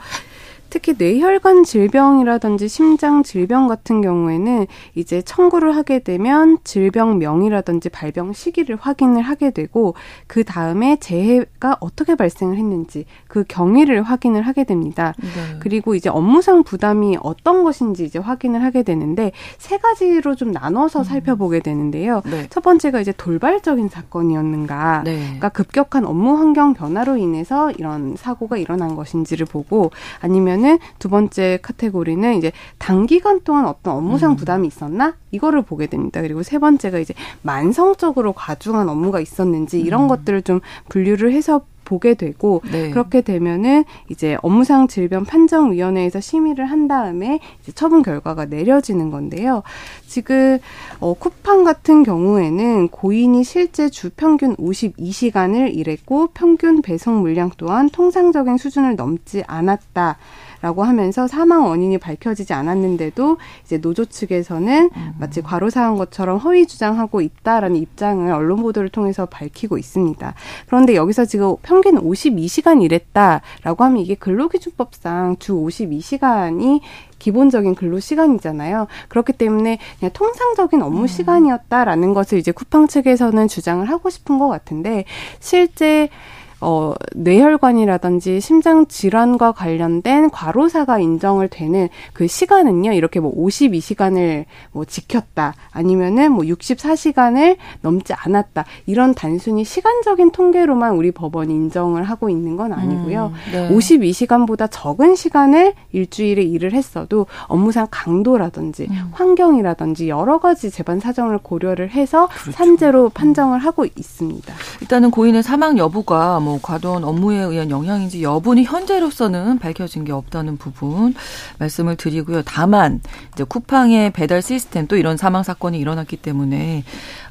Speaker 3: 특히 뇌혈관 질병이라든지 심장 질병 같은 경우에는 이제 청구를 하게 되면 질병명이라든지 발병 시기를 확인을 하게 되고 그 다음에 재해가 어떻게 발생을 했는지 그 경위를 확인을 하게 됩니다. 네. 그리고 이제 업무상 부담이 어떤 것인지 이제 확인을 하게 되는데 세 가지로 좀 나눠서 음. 살펴보게 되는데요. 네. 첫 번째가 이제 돌발적인 사건이었는가, 네. 그러니까 급격한 업무 환경 변화로 인해서 이런 사고가 일어난 것인지를 보고 아니면 보면은 두 번째 카테고리는 이제 단기간 동안 어떤 업무상 음. 부담이 있었나 이거를 보게 됩니다. 그리고 세 번째가 이제 만성적으로 과중한 업무가 있었는지 이런 음. 것들을 좀 분류를 해서 보게 되고 네. 그렇게 되면은 이제 업무상 질병 판정 위원회에서 심의를 한 다음에 이제 처분 결과가 내려지는 건데요. 지금 어 쿠팡 같은 경우에는 고인이 실제 주 평균 52시간을 일했고 평균 배송 물량 또한 통상적인 수준을 넘지 않았다. 라고 하면서 사망 원인이 밝혀지지 않았는데도 이제 노조 측에서는 음. 마치 과로사한 것처럼 허위 주장하고 있다라는 입장을 언론 보도를 통해서 밝히고 있습니다. 그런데 여기서 지금 평균 52시간 일했다라고 하면 이게 근로기준법상 주 52시간이 기본적인 근로 시간이잖아요. 그렇기 때문에 그냥 통상적인 업무 음. 시간이었다라는 것을 이제 쿠팡 측에서는 주장을 하고 싶은 것 같은데 실제 어, 뇌혈관이라든지 심장 질환과 관련된 과로사가 인정을 되는 그 시간은요, 이렇게 뭐 52시간을 뭐 지켰다, 아니면은 뭐 64시간을 넘지 않았다, 이런 단순히 시간적인 통계로만 우리 법원이 인정을 하고 있는 건 아니고요. 음, 네. 52시간보다 적은 시간을 일주일에 일을 했어도 업무상 강도라든지 음. 환경이라든지 여러 가지 재반 사정을 고려를 해서 그렇죠. 산재로 판정을 하고 있습니다.
Speaker 1: 일단은 고인의 사망 여부가 뭐뭐 과도한 업무에 의한 영향인지 여부는 현재로서는 밝혀진 게 없다는 부분 말씀을 드리고요. 다만 이제 쿠팡의 배달 시스템 또 이런 사망 사건이 일어났기 때문에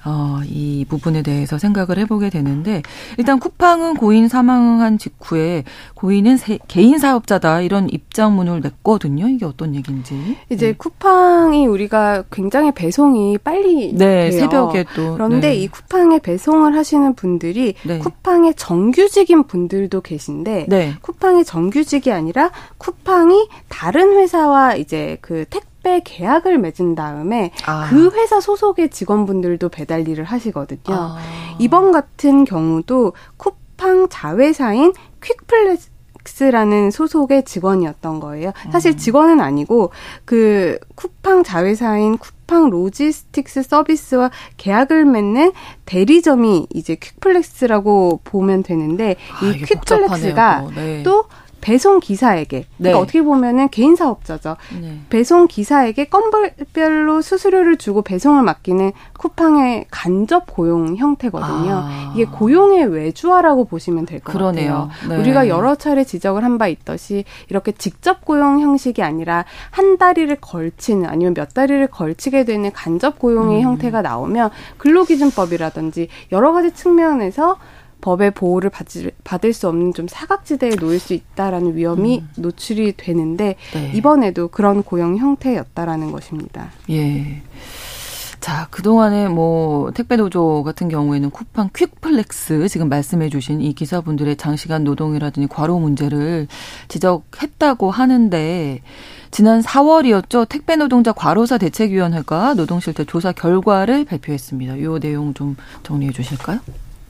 Speaker 1: 어, 이 부분에 대해서 생각을 해보게 되는데 일단 쿠팡은 고인 사망한 직후에 고인은 세, 개인 사업자다 이런 입장문을 냈거든요. 이게 어떤 얘기인지.
Speaker 3: 이제 네. 쿠팡이 우리가 굉장히 배송이 빨리
Speaker 1: 네, 돼요. 새벽에 또
Speaker 3: 그런데
Speaker 1: 네.
Speaker 3: 이 쿠팡에 배송을 하시는 분들이 네. 쿠팡의 정규 직인 분들도 계신데 네. 쿠팡이 정규직이 아니라 쿠팡이 다른 회사와 이제 그 택. 택배 계약을 맺은 다음에 아. 그 회사 소속의 직원분들도 배달 일을 하시거든요. 아. 이번 같은 경우도 쿠팡 자회사인 퀵플렉스 라는 소속의 직원이었던 거예요. 사실 음. 직원은 아니고 그 쿠팡 자회사인 쿠팡 로지스틱스 서비스와 계약을 맺는 대리점이 이제 퀵플렉스라고 보면 되는데 아, 이 퀵플렉스가 네. 또 배송 기사에게 그러니까 네. 어떻게 보면은 개인 사업자죠. 네. 배송 기사에게 건별로 수수료를 주고 배송을 맡기는 쿠팡의 간접 고용 형태거든요. 아. 이게 고용의 외주화라고 보시면 될 것 같아요. 네. 우리가 여러 차례 지적을 한 바 있듯이 이렇게 직접 고용 형식이 아니라 한 다리를 걸치는 아니면 몇 다리를 걸치게 되는 간접 고용의 음. 형태가 나오면 근로기준법이라든지 여러 가지 측면에서 법의 보호를 받지, 받을 수 없는 좀 사각지대에 놓일 수 있다라는 위험이 음. 노출이 되는데 네. 이번에도 그런 고용 형태였다라는 것입니다.
Speaker 1: 예. 자, 그동안에 뭐 택배 노조 같은 경우에는 쿠팡 퀵플렉스 지금 말씀해 주신 이 기사분들의 장시간 노동이라든지 과로 문제를 지적했다고 하는데 지난 4월이었죠. 택배 노동자 과로사 대책위원회가 노동실태 조사 결과를 발표했습니다. 이 내용 좀 정리해 주실까요?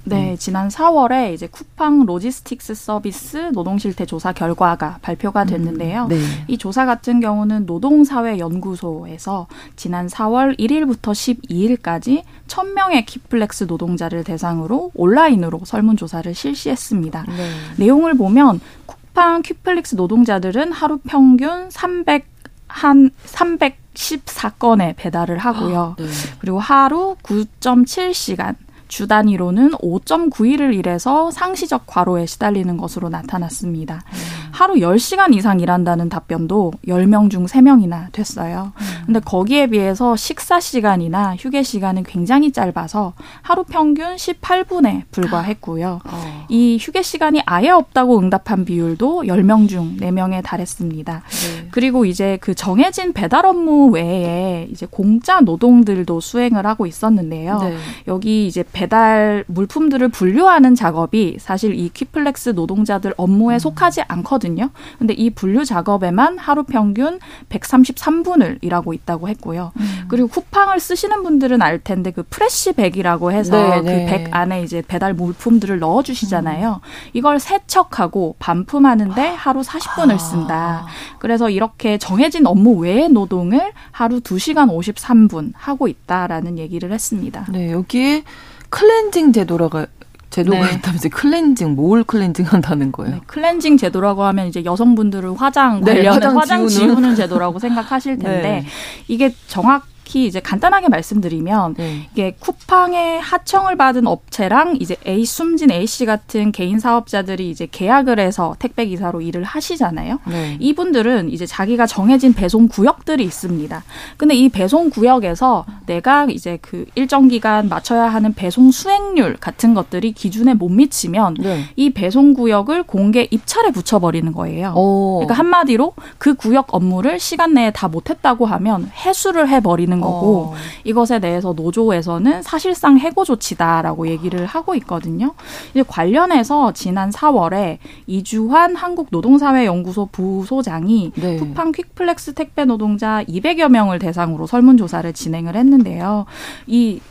Speaker 2: 네, 음. 지난 4월에 이제 쿠팡 로지스틱스 서비스 노동실태 조사 결과가 발표가 음, 됐는데요. 음, 네. 이 조사 같은 경우는 노동사회연구소에서 지난 4월 1일부터 12일까지 1000명의 퀵플렉스 노동자를 대상으로 온라인으로 설문조사를 실시했습니다. 네. 내용을 보면 쿠팡 퀵플렉스 노동자들은 하루 평균 300, 한 314건의 배달을 하고요. 네. 그리고 하루 9.7시간 주 단위로는 5.9일을 일해서 상시적 과로에 시달리는 것으로 나타났습니다. 음. 하루 10시간 이상 일한다는 답변도 10명 중 3명이나 됐어요. 음. 근데 거기에 비해서 식사 시간이나 휴게 시간은 굉장히 짧아서 하루 평균 18분에 불과했고요. 어. 이 휴게 시간이 아예 없다고 응답한 비율도 10명 중 4명에 달했습니다. 네. 그리고 이제 그 정해진 배달 업무 외에 이제 공짜 노동들도 수행을 하고 있었는데요. 네. 여기 이제 배달 물품들을 분류하는 작업이 사실 이 퀴플렉스 노동자들 업무에 음. 속하지 않거든요. 근데 이 분류 작업에만 하루 평균 133분을 일하고 있다고 했고요. 음. 그리고 쿠팡을 쓰시는 분들은 알 텐데 그 프레시백이라고 해서 네, 네. 그백 안에 이제 배달 물품들을 넣어 주시잖아요. 음. 이걸 세척하고 반품하는데 하루 40분을 쓴다. 그래서 이렇게 정해진 업무 외의 노동을 하루 2시간 53분 하고 있다라는 얘기를 했습니다.
Speaker 1: 네, 여기에 클렌징 제도라가 제도가 네. 있다면서 클렌징 뭘 클렌징 한다는 거예요? 네,
Speaker 2: 클렌징 제도라고 하면 이제 여성분들을 화장 네, 관련 화장, 화장 지우는. 지우는 제도라고 생각하실 텐데 네. 이게 정확 특히 이제 간단하게 말씀드리면 네. 이게 쿠팡의 하청을 받은 업체랑 이제 A 숨진 A 씨 같은 개인 사업자들이 이제 계약을 해서 택배 기사로 일을 하시잖아요. 네. 이분들은 이제 자기가 정해진 배송 구역들이 있습니다. 근데 이 배송 구역에서 내가 이제 그 일정 기간 맞춰야 하는 배송 수행률 같은 것들이 기준에 못 미치면 네. 이 배송 구역을 공개 입찰에 붙여버리는 거예요. 오. 그러니까 한마디로 그 구역 업무를 시간 내에 다 못했다고 하면 해수를 해버리는 있는 거고 어. 이것에 대해서 노조에서는 사실상 해고 조치다라고 얘기를 하고 있거든요. 이제 관련해서 지난 4월에 이주환 한국노동사회연구소 부소장이 네. 쿠팡 퀵플렉스 택배 노동자 200여 명을 대상으로 설문조사를 진행을 했는데요. 이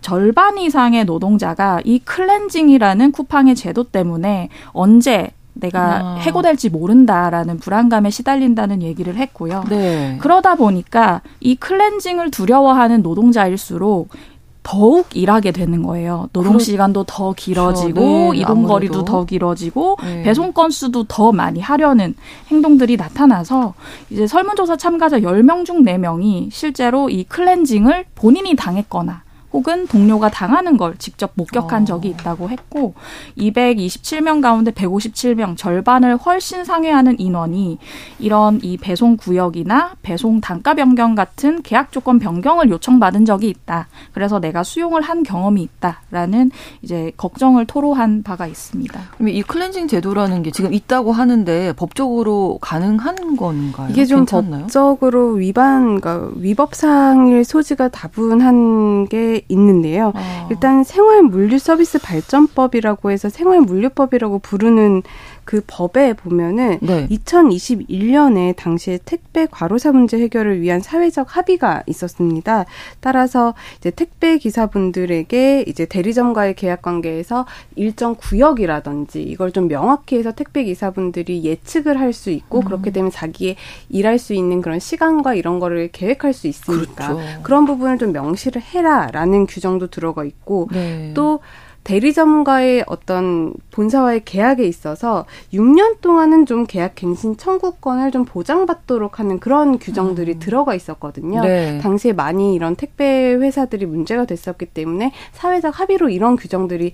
Speaker 2: 절반 이상의 노동자가 이 클렌징이라는 쿠팡의 제도 때문에 언제 내가 아. 해고될지 모른다라는 불안감에 시달린다는 얘기를 했고요. 네. 그러다 보니까 이 클렌징을 두려워하는 노동자일수록 더욱 일하게 되는 거예요. 노동 시간도 더 길어지고 그렇죠. 네, 이동 거리도 더 길어지고 네. 배송 건수도 더 많이 하려는 행동들이 나타나서 이제 설문조사 참가자 10명 중 4명이 실제로 이 클렌징을 본인이 당했거나 혹은 동료가 당하는 걸 직접 목격한 어. 적이 있다고 했고 227명 가운데 157명 절반을 훨씬 상회하는 인원이 이런 이 배송 구역이나 배송 단가 변경 같은 계약 조건 변경을 요청받은 적이 있다. 그래서 내가 수용을 한 경험이 있다라는 이제 걱정을 토로한 바가 있습니다.
Speaker 1: 그러면 이 클렌징 제도라는 게 지금 있다고 하는데 법적으로 가능한 건가요?
Speaker 3: 이게 좀 괜찮나요? 법적으로 위반, 그러니까 위법 사항일 소지가 다분한 게 있는데요. 어. 일단 생활 물류 서비스 발전법이라고 해서 생활 물류법이라고 부르는 그 법에 보면은 네. 2021년에 당시에 택배 과로사 문제 해결을 위한 사회적 합의가 있었습니다. 따라서 이제 택배 기사분들에게 이제 대리점과의 계약 관계에서 일정 구역이라든지 이걸 좀 명확히 해서 택배 기사분들이 예측을 할 수 있고 음. 그렇게 되면 자기의 일할 수 있는 그런 시간과 이런 거를 계획할 수 있으니까 그렇죠. 그런 부분을 좀 명시를 해라라는 규정도 들어가 있고 네. 또 대리점과의 어떤 본사와의 계약에 있어서 6년 동안은 좀 계약 갱신 청구권을 좀 보장받도록 하는 그런 규정들이 음. 들어가 있었거든요. 네. 당시에 많이 이런 택배 회사들이 문제가 됐었기 때문에 사회적 합의로 이런 규정들이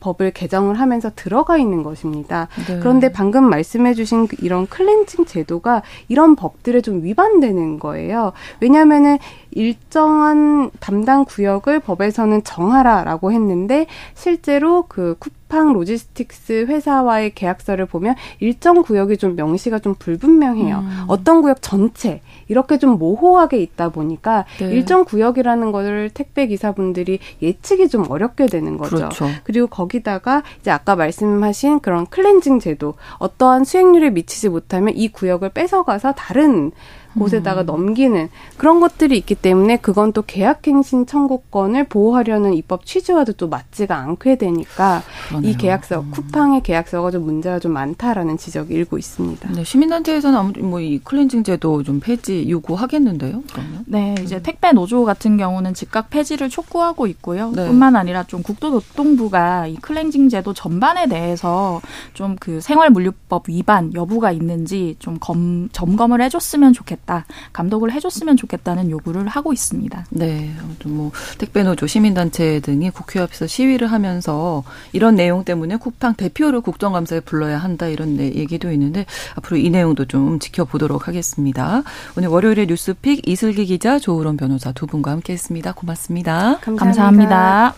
Speaker 3: 법을 개정을 하면서 들어가 있는 것입니다. 네. 그런데 방금 말씀해주신 그 이런 클렌징 제도가 이런 법들에 좀 위반되는 거예요. 왜냐하면은 일정한 담당 구역을 법에서는 정하라라고 했는데 실제로 그 쿠팡 로지스틱스 회사와의 계약서를 보면 일정 구역이 좀 명시가 좀 불분명해요. 음. 어떤 구역 전체 이렇게 좀 모호하게 있다 보니까 네. 일정 구역이라는 것을 택배 기사분들이 예측이 좀 어렵게 되는 거죠. 그렇죠. 그리고 거기다가 이제 아까 말씀하신 그런 클렌징 제도 어떠한 수익률에 미치지 못하면 이 구역을 뺏어가서 다른 곳에다가 음. 넘기는 그런 것들이 있기 때문에 그건 또 계약갱신 청구권을 보호하려는 입법 취지와도 또 맞지가 않게 되니까 그러네요. 이 계약서 음. 쿠팡의 계약서가 좀 문제가 좀 많다라는 지적이 일고 있습니다.
Speaker 1: 네, 시민단체에서는 아무래도 뭐이 클렌징 제도 좀 폐지 요구하겠는데요. 그러면?
Speaker 5: 네, 이제 택배 노조 같은 경우는 즉각 폐지를 촉구하고 있고요. 네. 뿐만 아니라 좀 국토교통부가 이 클렌징 제도 전반에 대해서 좀 그 생활물류법 위반 여부가 있는지 좀 검, 점검을 해줬으면 좋겠다. 좋겠다. 감독을 해줬으면 좋겠다는 요구를 하고 있습니다.
Speaker 1: 네. 아무튼 뭐 택배 노조 시민단체 등이 국회 앞에서 시위를 하면서 이런 내용 때문에 쿠팡 대표를 국정감사에 불러야 한다 이런 얘기도 있는데 앞으로 이 내용도 좀 지켜보도록 하겠습니다. 오늘 월요일에 뉴스픽 이슬기 기자 조으론 변호사 두 분과 함께했습니다. 고맙습니다.
Speaker 5: 감사합니다. 감사합니다.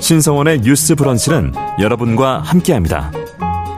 Speaker 6: 신성원의 뉴스 브런치는 여러분과 함께합니다.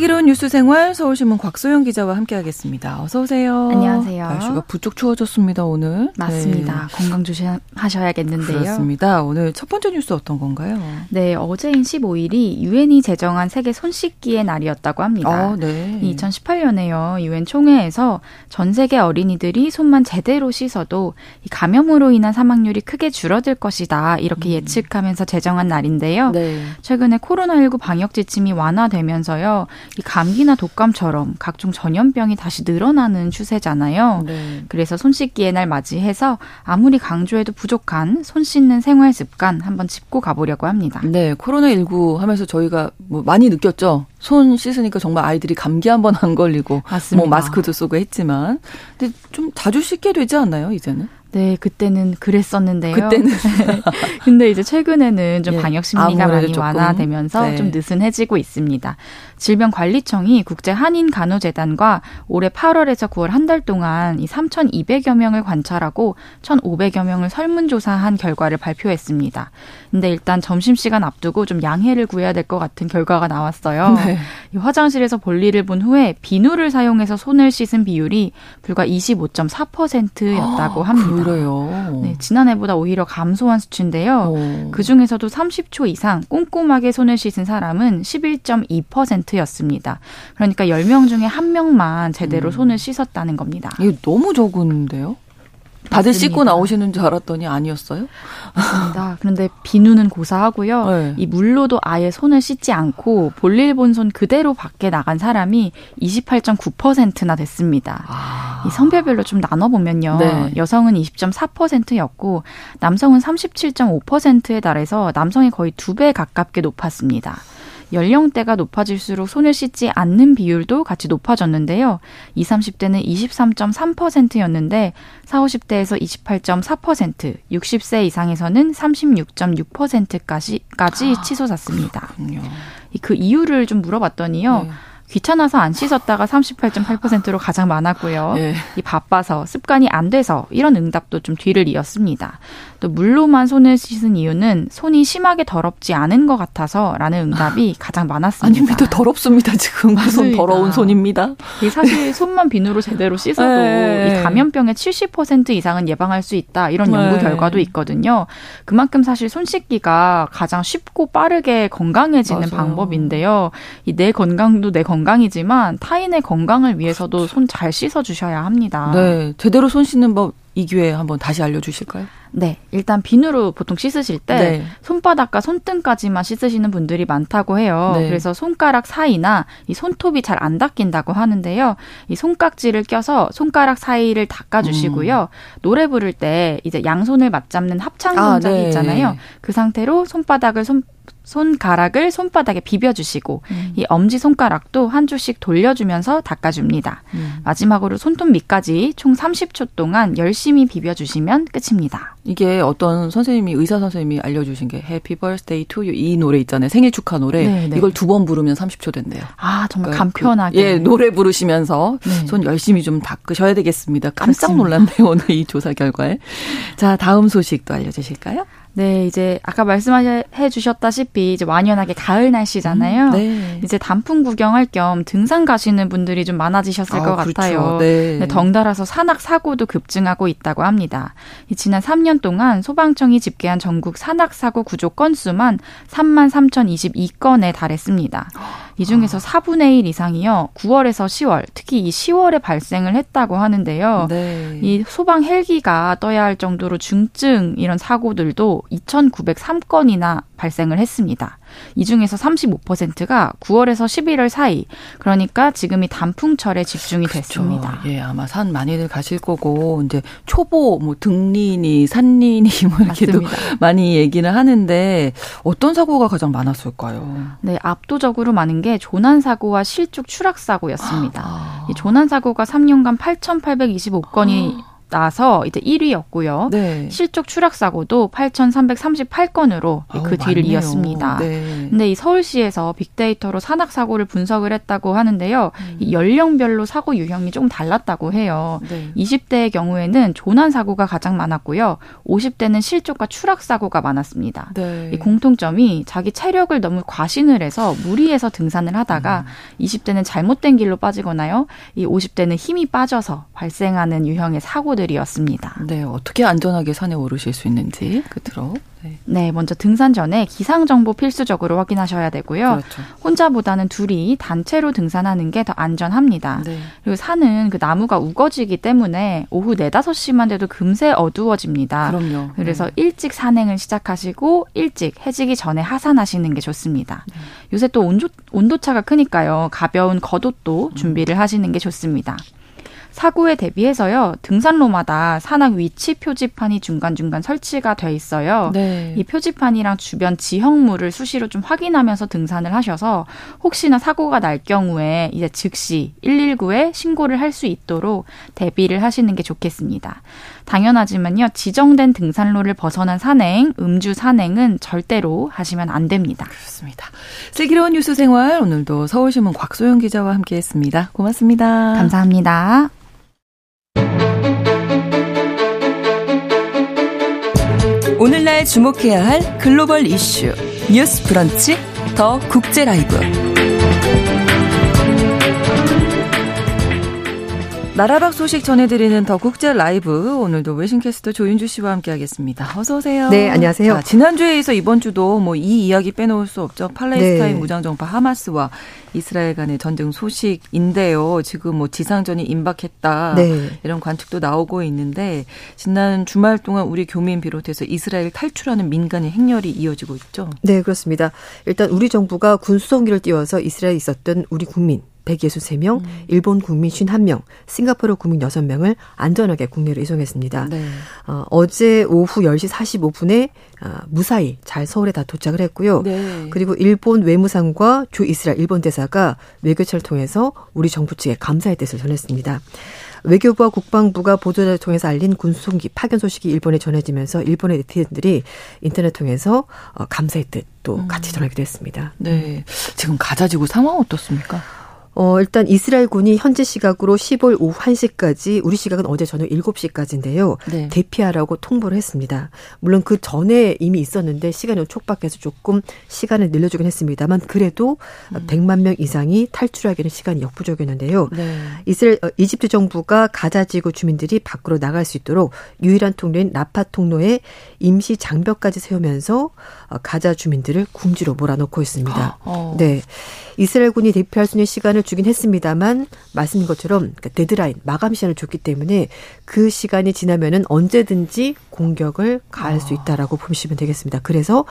Speaker 1: 슬기로운 뉴스 생활 서울신문 곽소영 기자와 함께하겠습니다. 어서 오세요.
Speaker 5: 안녕하세요.
Speaker 1: 날씨가 부쩍 추워졌습니다 오늘.
Speaker 5: 맞습니다. 네. 건강 조심하셔야겠는데요.
Speaker 1: 그렇습니다. 오늘 첫 번째 뉴스 어떤 건가요?
Speaker 5: 네, 어제인 15일이 유엔이 제정한 세계 손 씻기의 날이었다고 합니다. 아, 네. 2018년에요 유엔 총회에서 전 세계 어린이들이 손만 제대로 씻어도 감염으로 인한 사망률이 크게 줄어들 것이다 이렇게 음. 예측하면서 제정한 날인데요. 네. 최근에 코로나19 방역 지침이 완화되면서요. 이 감기나 독감처럼 각종 전염병이 다시 늘어나는 추세잖아요. 네. 그래서 손 씻기의 날 맞이해서 아무리 강조해도 부족한 손 씻는 생활 습관 한번 짚고 가보려고 합니다.
Speaker 1: 네, 코로나19 하면서 저희가 뭐 많이 느꼈죠. 손 씻으니까 정말 아이들이 감기 한 번 안 걸리고 뭐 맞습니다. 뭐 마스크도 쓰고 했지만 근데 좀 자주 씻게 되지 않나요, 이제는?
Speaker 5: 네, 그때는 그랬었는데요.
Speaker 1: 그때는.
Speaker 5: 근데 이제 최근에는 좀 예, 방역 심리가 많이 완화되면서 네. 좀 느슨해지고 있습니다. 질병관리청이 국제 한인 간호재단과 올해 8월에서 9월 한 달 동안 이 3,200여 명을 관찰하고 1,500여 명을 설문조사한 결과를 발표했습니다. 근데 일단 점심시간 앞두고 좀 양해를 구해야 될 것 같은 결과가 나왔어요. 네. 이 화장실에서 볼일을 본 후에 비누를 사용해서 손을 씻은 비율이 불과 25.4%였다고 합니다.
Speaker 1: 그래요.
Speaker 5: 네, 지난해보다 오히려 감소한 수치인데요. 그 중에서도 30초 이상 꼼꼼하게 손을 씻은 사람은 11.2%였습니다. 그러니까 10명 중에 1명만 제대로 음. 손을 씻었다는 겁니다.
Speaker 1: 이게 너무 적은데요? 다들 맞습니다. 씻고 나오시는 줄 알았더니 아니었어요?
Speaker 5: 맞습니다. 그런데 비누는 고사하고요. 네. 이 물로도 아예 손을 씻지 않고 볼일 본손 그대로 밖에 나간 사람이 28.9%나 됐습니다. 아. 이 성별별로 좀 나눠보면요. 네. 여성은 20.4%였고 남성은 37.5%에 달해서 남성이 거의 두 배 가깝게 높았습니다. 연령대가 높아질수록 손을 씻지 않는 비율도 같이 높아졌는데요. 20, 30대는 23.3%였는데 40, 50대에서 28.4%, 60세 이상에서는 36.6%까지 까지 아, 치솟았습니다. 그렇군요. 그 이유를 좀 물어봤더니요. 네. 귀찮아서 안 씻었다가 38.8%로 가장 많았고요. 네. 이 바빠서 습관이 안 돼서 이런 응답도 좀 뒤를 이었습니다. 또 물로만 손을 씻은 이유는 손이 심하게 더럽지 않은 것 같아서라는 응답이 가장 많았습니다.
Speaker 1: 아닙니다. 더럽습니다. 지금 손 더러운 손입니다.
Speaker 5: 사실 손만 비누로 제대로 씻어도 네. 이 감염병의 70% 이상은 예방할 수 있다 이런 연구 네. 결과도 있거든요. 그만큼 사실 손 씻기가 가장 쉽고 빠르게 건강해지는 맞아요. 방법인데요. 이 내 건강도 내 건강 이지만 타인의 건강을 위해서도 손잘 씻어 주셔야 합니다.
Speaker 1: 네, 제대로 손 씻는 법 이 기회에 한번 다시 알려주실까요?
Speaker 5: 네, 일단 비누로 보통 씻으실 때 네. 손바닥과 손등까지만 씻으시는 분들이 많다고 해요. 네. 그래서 손가락 사이나 이 손톱이 잘 안 닦인다고 하는데요. 이 손깍지를 껴서 손가락 사이를 닦아주시고요. 음. 노래 부를 때 이제 양손을 맞잡는 합창 아, 동작이 아, 네. 있잖아요. 그 상태로 손바닥을 손 손가락을 손바닥에 비벼주시고 음. 이 엄지 손가락도 한 주씩 돌려주면서 닦아줍니다. 음. 마지막으로 손톱 밑까지 총 30초 동안 열심히 비벼주시면 끝입니다.
Speaker 1: 이게 어떤 선생님이 의사 선생님이 알려주신 게 Happy Birthday to You 이 노래 있잖아요. 생일 축하 노래. 네네. 네. 이걸 두 번 부르면 30초 된대요.
Speaker 5: 아 정말 그러니까 간편하게. 그,
Speaker 1: 예 노래 부르시면서 네. 손 열심히 좀 닦으셔야 되겠습니다. 깜짝. 놀랐네요 오늘 이 조사 결과에. 자 다음 소식도 알려주실까요?
Speaker 5: 네, 이제 아까 말씀해 주셨다시피 이제 완연하게 가을 날씨잖아요. 음, 네. 이제 단풍 구경할 겸 등산 가시는 분들이 좀 많아지셨을 아, 것 그렇죠. 같아요. 네. 네, 덩달아서 산악 사고도 급증하고 있다고 합니다. 지난 3년 동안 소방청이 집계한 전국 산악 사고 구조 건수만 3만 3,022건에 달했습니다. 이 중에서 아. 4분의 1 이상이요. 9월에서 10월, 특히 이 10월에 발생을 했다고 하는데요. 네. 이 소방 헬기가 떠야 할 정도로 중증 이런 사고들도 2,903건이나 발생을 했습니다. 이 중에서 35%가 9월에서 11월 사이, 그러니까 지금이 단풍철에 집중이 그렇죠. 됐습니다.
Speaker 1: 예, 아마 산 많이들 가실 거고 이제 초보 뭐 등린이 산린이 뭐 이렇게도 맞습니다. 많이 얘기를 하는데 어떤 사고가 가장 많았을까요?
Speaker 5: 네, 압도적으로 많은 게 조난 사고와 실족 추락 사고였습니다. 아. 이 조난 사고가 3년간 8,825건이 아. 나서 이제 1위였고요. 네. 실족 추락 사고도 8,338건으로 그 아우, 뒤를 많네요. 이었습니다. 네. 근데 이 서울시에서 빅데이터로 산악 사고를 분석을 했다고 하는데요. 음. 이 연령별로 사고 유형이 조금 달랐다고 해요. 네. 20대의 경우에는 조난 사고가 가장 많았고요. 50대는 실족과 추락 사고가 많았습니다. 네. 이 공통점이 자기 체력을 너무 과신을 해서 무리해서 등산을 하다가 음. 20대는 잘못된 길로 빠지거나요. 이 50대는 힘이 빠져서 발생하는 유형의 사고 친구들이었습니다.
Speaker 1: 네, 어떻게 안전하게 산에 오르실 수 있는지 끝으로.
Speaker 5: 네. 네. 먼저 등산 전에 기상 정보 필수적으로 확인하셔야 되고요. 그렇죠. 혼자보다는 둘이 단체로 등산하는 게 더 안전합니다. 네. 그리고 산은 그 나무가 우거지기 때문에 오후 4, 5시만 돼도 금세 어두워집니다. 그럼요. 그래서 네. 일찍 산행을 시작하시고 일찍 해지기 전에 하산하시는 게 좋습니다. 네. 요새 또 온도, 온도차가 크니까요. 가벼운 겉옷도 준비를 하시는 게 좋습니다. 사고에 대비해서요 등산로마다 산악 위치 표지판이 중간중간 설치가 돼 있어요. 네. 이 표지판이랑 주변 지형물을 수시로 좀 확인하면서 등산을 하셔서 혹시나 사고가 날 경우에 이제 즉시 119에 신고를 할 수 있도록 대비를 하시는 게 좋겠습니다. 당연하지만요 지정된 등산로를 벗어난 산행, 음주 산행은 절대로 하시면 안 됩니다.
Speaker 1: 그렇습니다. 슬기로운 뉴스 생활 오늘도 서울신문 곽소영 기자와 함께했습니다. 고맙습니다.
Speaker 5: 감사합니다.
Speaker 4: 오늘날 주목해야 할 글로벌 이슈 뉴스 브런치 더 국제 라이브
Speaker 1: 나라 밖 소식 전해드리는 더 국제 라이브 오늘도 외신 캐스터 조윤주 씨와 함께하겠습니다. 어서 오세요.
Speaker 7: 네, 안녕하세요. 자,
Speaker 1: 지난주에 이어서 이번 주도 뭐 이 이야기 빼놓을 수 없죠. 팔레스타인 네. 무장 정파 하마스와 이스라엘 간의 전쟁 소식인데요. 지금 뭐 지상전이 임박했다 네. 이런 관측도 나오고 있는데 지난 주말 동안 우리 교민 비롯해서 이스라엘 탈출하는 민간인 행렬이 이어지고 있죠.
Speaker 7: 네, 그렇습니다. 일단 우리 정부가 군수성기를 띄워서 이스라엘에 있었던 우리 국민 163명, 음. 일본 국민 51명, 싱가포르 국민 6명을 안전하게 국내로 이송했습니다. 네. 어, 어제 오후 10시 45분에 어, 무사히 잘 서울에 다 도착을 했고요. 네. 그리고 일본 외무상과 주 이스라엘 일본 대사가 외교처를 통해서 우리 정부 측에 감사의 뜻을 전했습니다. 외교부와 국방부가 보도자를 통해서 알린 군수송기 파견 소식이 일본에 전해지면서 일본의 네티즌들이 인터넷 통해서 어, 감사의 뜻도 음. 같이 전하기도 했습니다.
Speaker 1: 네. 지금 가자지구 상황 어떻습니까?
Speaker 7: 어, 일단 이스라엘 군이 현지 시각으로 10월 오후 1시까지, 우리 시각은 어제 저녁 7시까지인데요. 네. 대피하라고 통보를 했습니다. 물론 그 전에 이미 있었는데 시간이 촉박해서 조금 시간을 늘려주긴 했습니다만 그래도 음. 100만 명 이상이 탈출하기는 시간이 역부족이었는데요. 네. 이스라엘, 어, 이집트 정부가 가자 지구 주민들이 밖으로 나갈 수 있도록 유일한 통로인 라파 통로에 임시 장벽까지 세우면서 어, 가자 주민들을 궁지로 몰아넣고 있습니다. 어. 네. 이스라엘군이 대피할 수 있는 시간을 주긴 했습니다만 말씀인 것처럼 그러니까 데드라인 마감 시간을 줬기 때문에 그 시간이 지나면은 언제든지 공격을 가할 수 아. 있다라고 보시면 되겠습니다. 그래서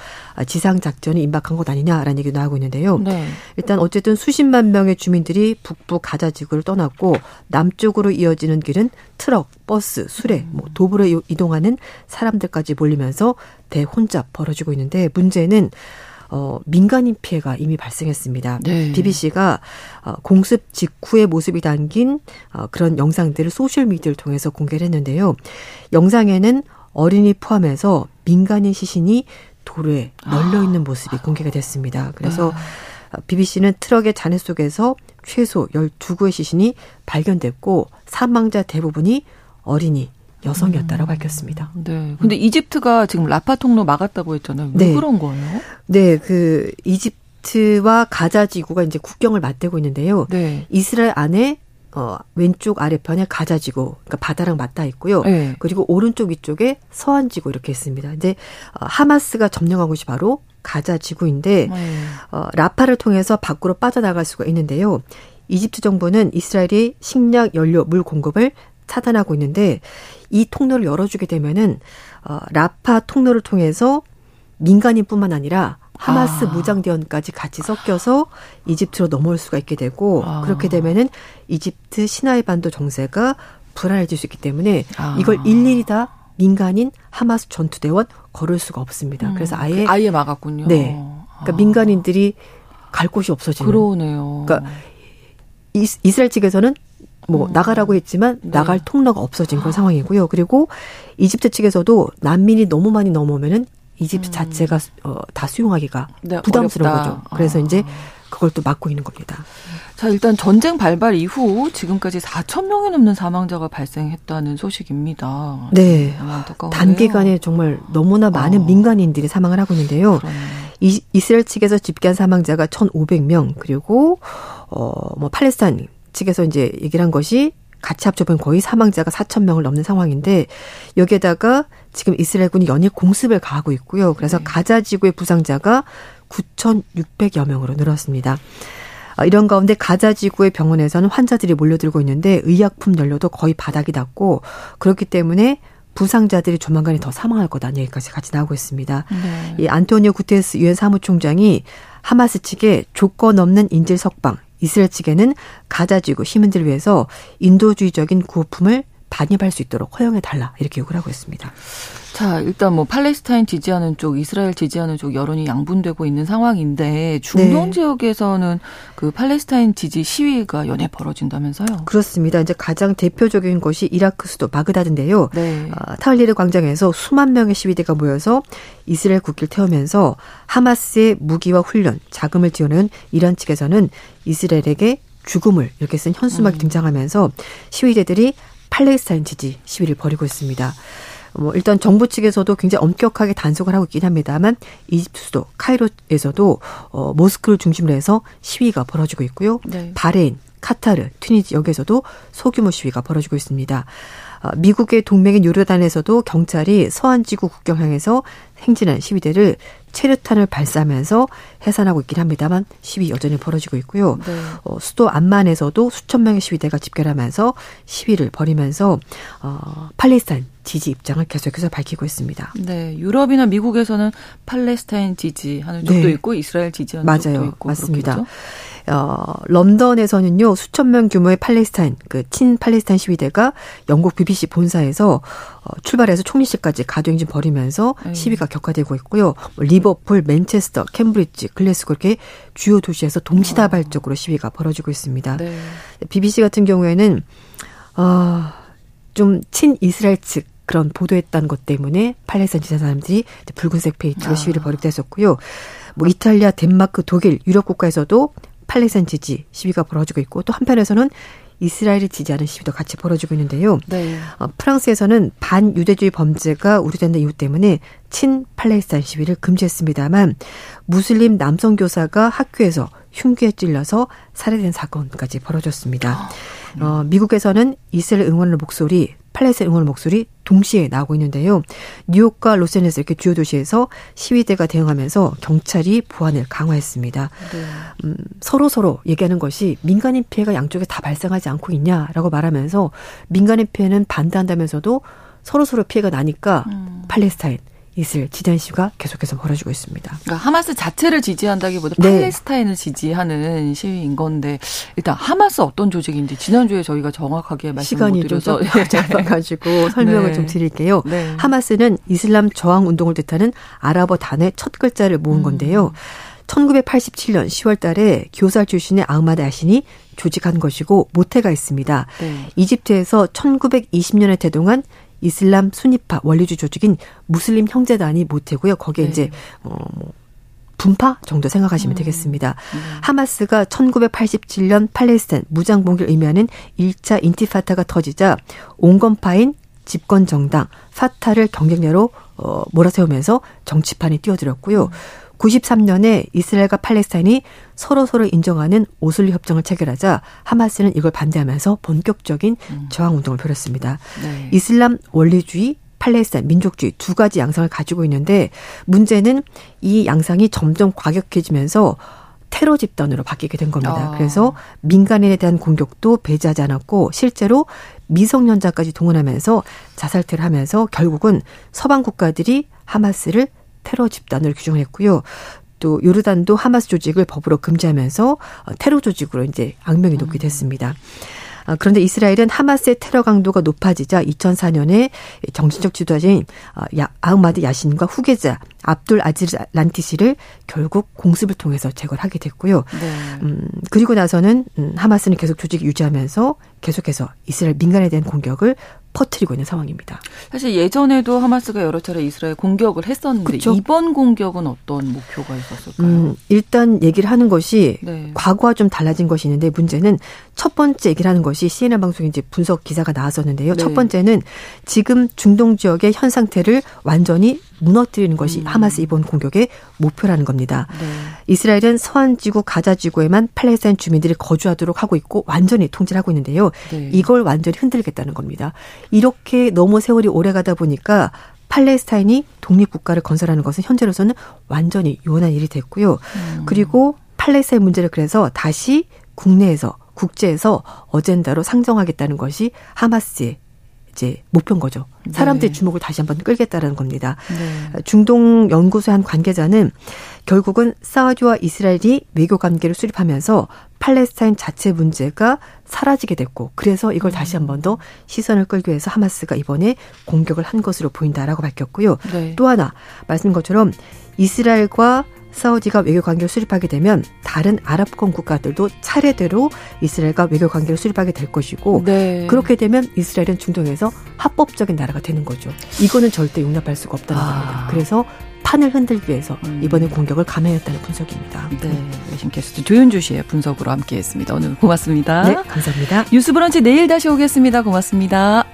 Speaker 7: 지상 작전이 임박한 것 아니냐라는 얘기도 나오고 있는데요. 네. 일단 어쨌든 수십만 명의 주민들이 북부 가자 지구를 떠났고 남쪽으로 이어지는 길은 트럭, 버스, 수레, 뭐 도보로 이동하는 사람들까지 몰리면서 대혼잡 벌어지고 있는데 문제는 어, 민간인 피해가 이미 발생했습니다. 네. BBC가 어, 공습 직후의 모습이 담긴 어, 그런 영상들을 소셜 미디어를 통해서 공개를 했는데요. 영상에는 어린이 포함해서 민간인 시신이 도로에 널려 있는 모습이 공개가 됐습니다. 그래서 아. BBC는 트럭의 잔해 속에서 최소 12구의 시신이 발견됐고 사망자 대부분이 어린이 여성이었다라고 음. 밝혔습니다.
Speaker 1: 네. 근데 이집트가 지금 라파 통로 막았다고 했잖아요. 왜 네. 그런 거예요?
Speaker 7: 네, 그 이집트와 가자 지구가 이제 국경을 맞대고 있는데요. 네. 이스라엘 안에 어, 왼쪽 아래편에 가자지구, 그러니까 바다랑 맞닿아 있고요. 네. 그리고 오른쪽 위쪽에 서한지구 이렇게 있습니다. 이제 어, 하마스가 점령한 곳이 바로 가자지구인데 네. 어, 라파를 통해서 밖으로 빠져나갈 수가 있는데요. 이집트 정부는 이스라엘이 식량, 연료, 물 공급을 차단하고 있는데 이 통로를 열어주게 되면은 어, 라파 통로를 통해서 민간인뿐만 아니라 하마스 아. 무장대원까지 같이 섞여서 이집트로 넘어올 수가 있게 되고 아. 그렇게 되면은 이집트 시나이 반도 정세가 불안해질 수 있기 때문에 아. 이걸 일일이 다 민간인 하마스 전투대원 걸을 수가 없습니다. 음. 그래서 아예
Speaker 1: 아예 막았군요.
Speaker 7: 네. 그러니까 민간인들이 갈 곳이 없어지는.
Speaker 1: 그러네요.
Speaker 7: 그러니까 이스라엘 측에서는 뭐 음. 나가라고 했지만 네. 나갈 통로가 없어진 그런 상황이고요. 그리고 이집트 측에서도 난민이 너무 많이 넘어오면은 이집트 음. 자체가 어, 다 수용하기가 네, 부담스러운 어렵다. 거죠. 그래서 아. 이제 그걸 또 막고 있는 겁니다.
Speaker 1: 자, 일단 전쟁 발발 이후 지금까지 4천 명이 넘는 사망자가 발생했다는 소식입니다.
Speaker 7: 네. 단기간에 정말 너무나 많은 어. 민간인들이 사망을 하고 있는데요. 이, 이스라엘 측에서 집계한 사망자가 1,500명 그리고 어 뭐 팔레스타인 측에서 이제 얘기를 한 것이 같이 합쳐보면 거의 사망자가 4천 명을 넘는 상황인데 여기에다가 지금 이스라엘군이 연일 공습을 가하고 있고요. 그래서 네. 가자 지구의 부상자가 9,600여 명으로 늘었습니다. 아, 이런 가운데 가자 지구의 병원에서는 환자들이 몰려들고 있는데 의약품 연료도 거의 바닥이 났고 그렇기 때문에 부상자들이 조만간에 더 사망할 거다는 얘기까지 같이 나오고 있습니다. 네. 이 안토니오 구테스 유엔 사무총장이 하마스 측에 조건 없는 인질 석방 이스라엘 측에는 가자 지구 시민들을 위해서 인도주의적인 구호품을 반입할 수 있도록 허용해 달라 이렇게 요구를 하고 있습니다.
Speaker 1: 자, 일단 뭐 팔레스타인 지지하는 쪽, 이스라엘 지지하는 쪽 여론이 양분되고 있는 상황인데 중동 네. 지역에서는 그 팔레스타인 지지 시위가 연해 벌어진다면서요?
Speaker 7: 그렇습니다. 이제 가장 대표적인 곳이 이라크 수도 바그다드인데요. 네. 어, 타을리르 광장에서 수만 명의 시위대가 모여서 이스라엘 국기를 태우면서 하마스의 무기와 훈련, 자금을 지원하는 이란 측에서는 이스라엘에게 죽음을 이렇게 쓴 현수막이 음. 등장하면서 시위대들이 팔레스타인 지지 시위를 벌이고 있습니다. 뭐 일단 정부 측에서도 굉장히 엄격하게 단속을 하고 있긴 합니다만 이집트 수도 카이로에서도 어 모스크를 중심으로 해서 시위가 벌어지고 있고요. 네. 바레인, 카타르, 튀니지 여기에서도 소규모 시위가 벌어지고 있습니다. 어, 미국의 동맹인 요르단에서도 경찰이 서안지구 국경 향해서 행진한 시위대를 체류탄을 발사하면서 해산하고 있긴 합니다만 시위 여전히 벌어지고 있고요. 네. 어, 수도 암만에서도 수천 명의 시위대가 집결하면서 시위를 벌이면서 어, 팔레스타인 지지 입장을 계속해서 밝히고 있습니다.
Speaker 1: 네, 유럽이나 미국에서는 팔레스타인 지지하는 쪽도 네. 있고 이스라엘 지지하는 맞아요. 쪽도 있고
Speaker 7: 맞습니다. 그렇겠죠? 어, 런던에서는요 수천 명 규모의 팔레스타인 그 친 팔레스타인 시위대가 영국 BBC 본사에서 어, 출발해서 총리실까지 가도행진 벌이면서 네. 시위가 격화되고 있고요. 뭐 리버풀, 맨체스터, 캠브리지, 글래스고 이렇게 주요 도시에서 동시다발적으로 시위가 벌어지고 있습니다. 네. BBC 같은 경우에는 어, 좀 친 이스라엘 측 그런 보도했던 것 때문에 팔레스타인 지지 사람들이 붉은색 페인트로 아. 시위를 벌이게 됐었고요. 뭐 이탈리아, 덴마크, 독일, 유럽 국가에서도 팔레스타인 지지 시위가 벌어지고 있고 또 한편에서는 이스라엘을 지지하는 시위도 같이 벌어지고 있는데요. 네. 어, 프랑스에서는 반유대주의 범죄가 우려되는 이유 때문에 친 팔레스타인 시위를 금지했습니다만 무슬림 남성 교사가 학교에서 흉기에 찔려서 살해된 사건까지 벌어졌습니다. 아, 어, 미국에서는 이스라엘 응원의 목소리 팔레스타인 응원 목소리 동시에 나오고 있는데요. 뉴욕과 로스앤젤레스 이렇게 주요 도시에서 시위대가 대응하면서 경찰이 보안을 강화했습니다. 네. 음, 서로 서로 얘기하는 것이 민간인 피해가 양쪽에 다 발생하지 않고 있냐라고 말하면서 민간인 피해는 반대한다면서도 서로 서로 피해가 나니까 음. 팔레스타인 있을 지대 시위가 계속해서 벌어지고 있습니다.
Speaker 1: 그러니까 하마스 자체를 지지한다기보다 네. 팔레스타인을 지지하는 시위인 건데 일단 하마스 어떤 조직인지 지난주에 저희가 정확하게 말씀을 못 드려서
Speaker 7: 시간이 좀 짧아가지고 설명을 네. 좀 드릴게요. 네. 하마스는 이슬람 저항 운동을 뜻하는 아랍어 단의 첫 글자를 모은 음. 건데요. 1987년 10월 달에 교사 출신의 아흐마드 야신이 조직한 것이고 모태가 있습니다. 네. 이집트에서 1920년에 태동한 이슬람 순위파 원리주 조직인 무슬림 형제단이 모태고요. 거기에 네. 이제 어 뭐 분파 정도 생각하시면 음. 되겠습니다. 음. 하마스가 1987년 팔레스타인 무장 봉기를 의미하는 1차 인티파타가 터지자 온건파인 집권 정당 파타를 경쟁자로 어 몰아세우면서 정치판에 뛰어들었고요. 음. 93년에 이스라엘과 팔레스타인이 서로 서로 인정하는 오슬리 협정을 체결하자 하마스는 이걸 반대하면서 본격적인 음. 저항 운동을 벌였습니다. 네. 이슬람 원리주의 팔레스타인 민족주의 두 가지 양상을 가지고 있는데 문제는 이 양상이 점점 과격해지면서 테러 집단으로 바뀌게 된 겁니다. 아. 그래서 민간인에 대한 공격도 배제하지 않았고 실제로 미성년자까지 동원하면서 자살태를 하면서 결국은 서방 국가들이 하마스를 테러 집단으로 규정했고요. 또 요르단도 하마스 조직을 법으로 금지하면서 어, 테러 조직으로 이제 악명이 높게 음. 됐습니다. 아, 그런데 이스라엘은 하마스의 테러 강도가 높아지자 2004년에 정신적 지도자인 어, 아흐마드 야신과 후계자 압둘 아지르 란티시를 결국 공습을 통해서 제거를 하게 됐고요. 네. 음, 그리고 나서는 음, 하마스는 계속 조직을 유지하면서 계속해서 이스라엘 민간에 대한 공격을 퍼뜨리고 있는 상황입니다.
Speaker 1: 사실 예전에도 하마스가 여러 차례 이스라엘 공격을 했었는데 그렇죠? 이번 공격은 어떤 목표가 있었을까요? 음,
Speaker 7: 일단 얘기를 하는 것이 네. 과거와 좀 달라진 것이 있는데 문제는 첫 번째 얘기를 하는 것이 CNN 방송에 이제 분석 기사가 나왔었는데요. 네. 첫 번째는 지금 중동 지역의 현 상태를 완전히 무너뜨리는 것이 음. 하마스 이번 공격의 목표라는 겁니다. 네. 이스라엘은 서한 지구 가자 지구에만 팔레스타인 주민들이 거주하도록 하고 있고 완전히 통제를 하고 있는데요. 네. 이걸 완전히 흔들겠다는 겁니다. 이렇게 너무 세월이 오래 가다 보니까 팔레스타인이 독립국가를 건설하는 것은 현재로서는 완전히 요원한 일이 됐고요. 음. 그리고 팔레스타인 문제를 그래서 다시 국내에서 국제에서 어젠다로 상정하겠다는 것이 하마스의 이제 목표인 거죠. 사람들의 네. 주목을 다시 한번 끌겠다라는 겁니다. 네. 중동 연구소의 한 관계자는 결국은 사우디와 이스라엘이 외교 관계를 수립하면서 팔레스타인 자체 문제가 사라지게 됐고 그래서 이걸 다시 한 번 더 시선을 끌기 위해서 하마스가 이번에 공격을 한 것으로 보인다라고 밝혔고요. 네. 또 하나 말씀인 것처럼 이스라엘과 사우디가 외교 관계를 수립하게 되면 다른 아랍권 국가들도 차례대로 이스라엘과 외교 관계를 수립하게 될 것이고 네. 그렇게 되면 이스라엘은 중동에서 합법적인 나라가 되는 거죠. 이거는 절대 용납할 수가 없다는 아. 겁니다. 그래서 판을 흔들기 위해서 음. 이번에 공격을 감행했다는 분석입니다.
Speaker 1: 네, 외신 캐스트 조윤주 씨의 분석으로 함께했습니다. 오늘 고맙습니다.
Speaker 7: 네, 감사합니다.
Speaker 1: 뉴스 브런치 내일 다시 오겠습니다. 고맙습니다.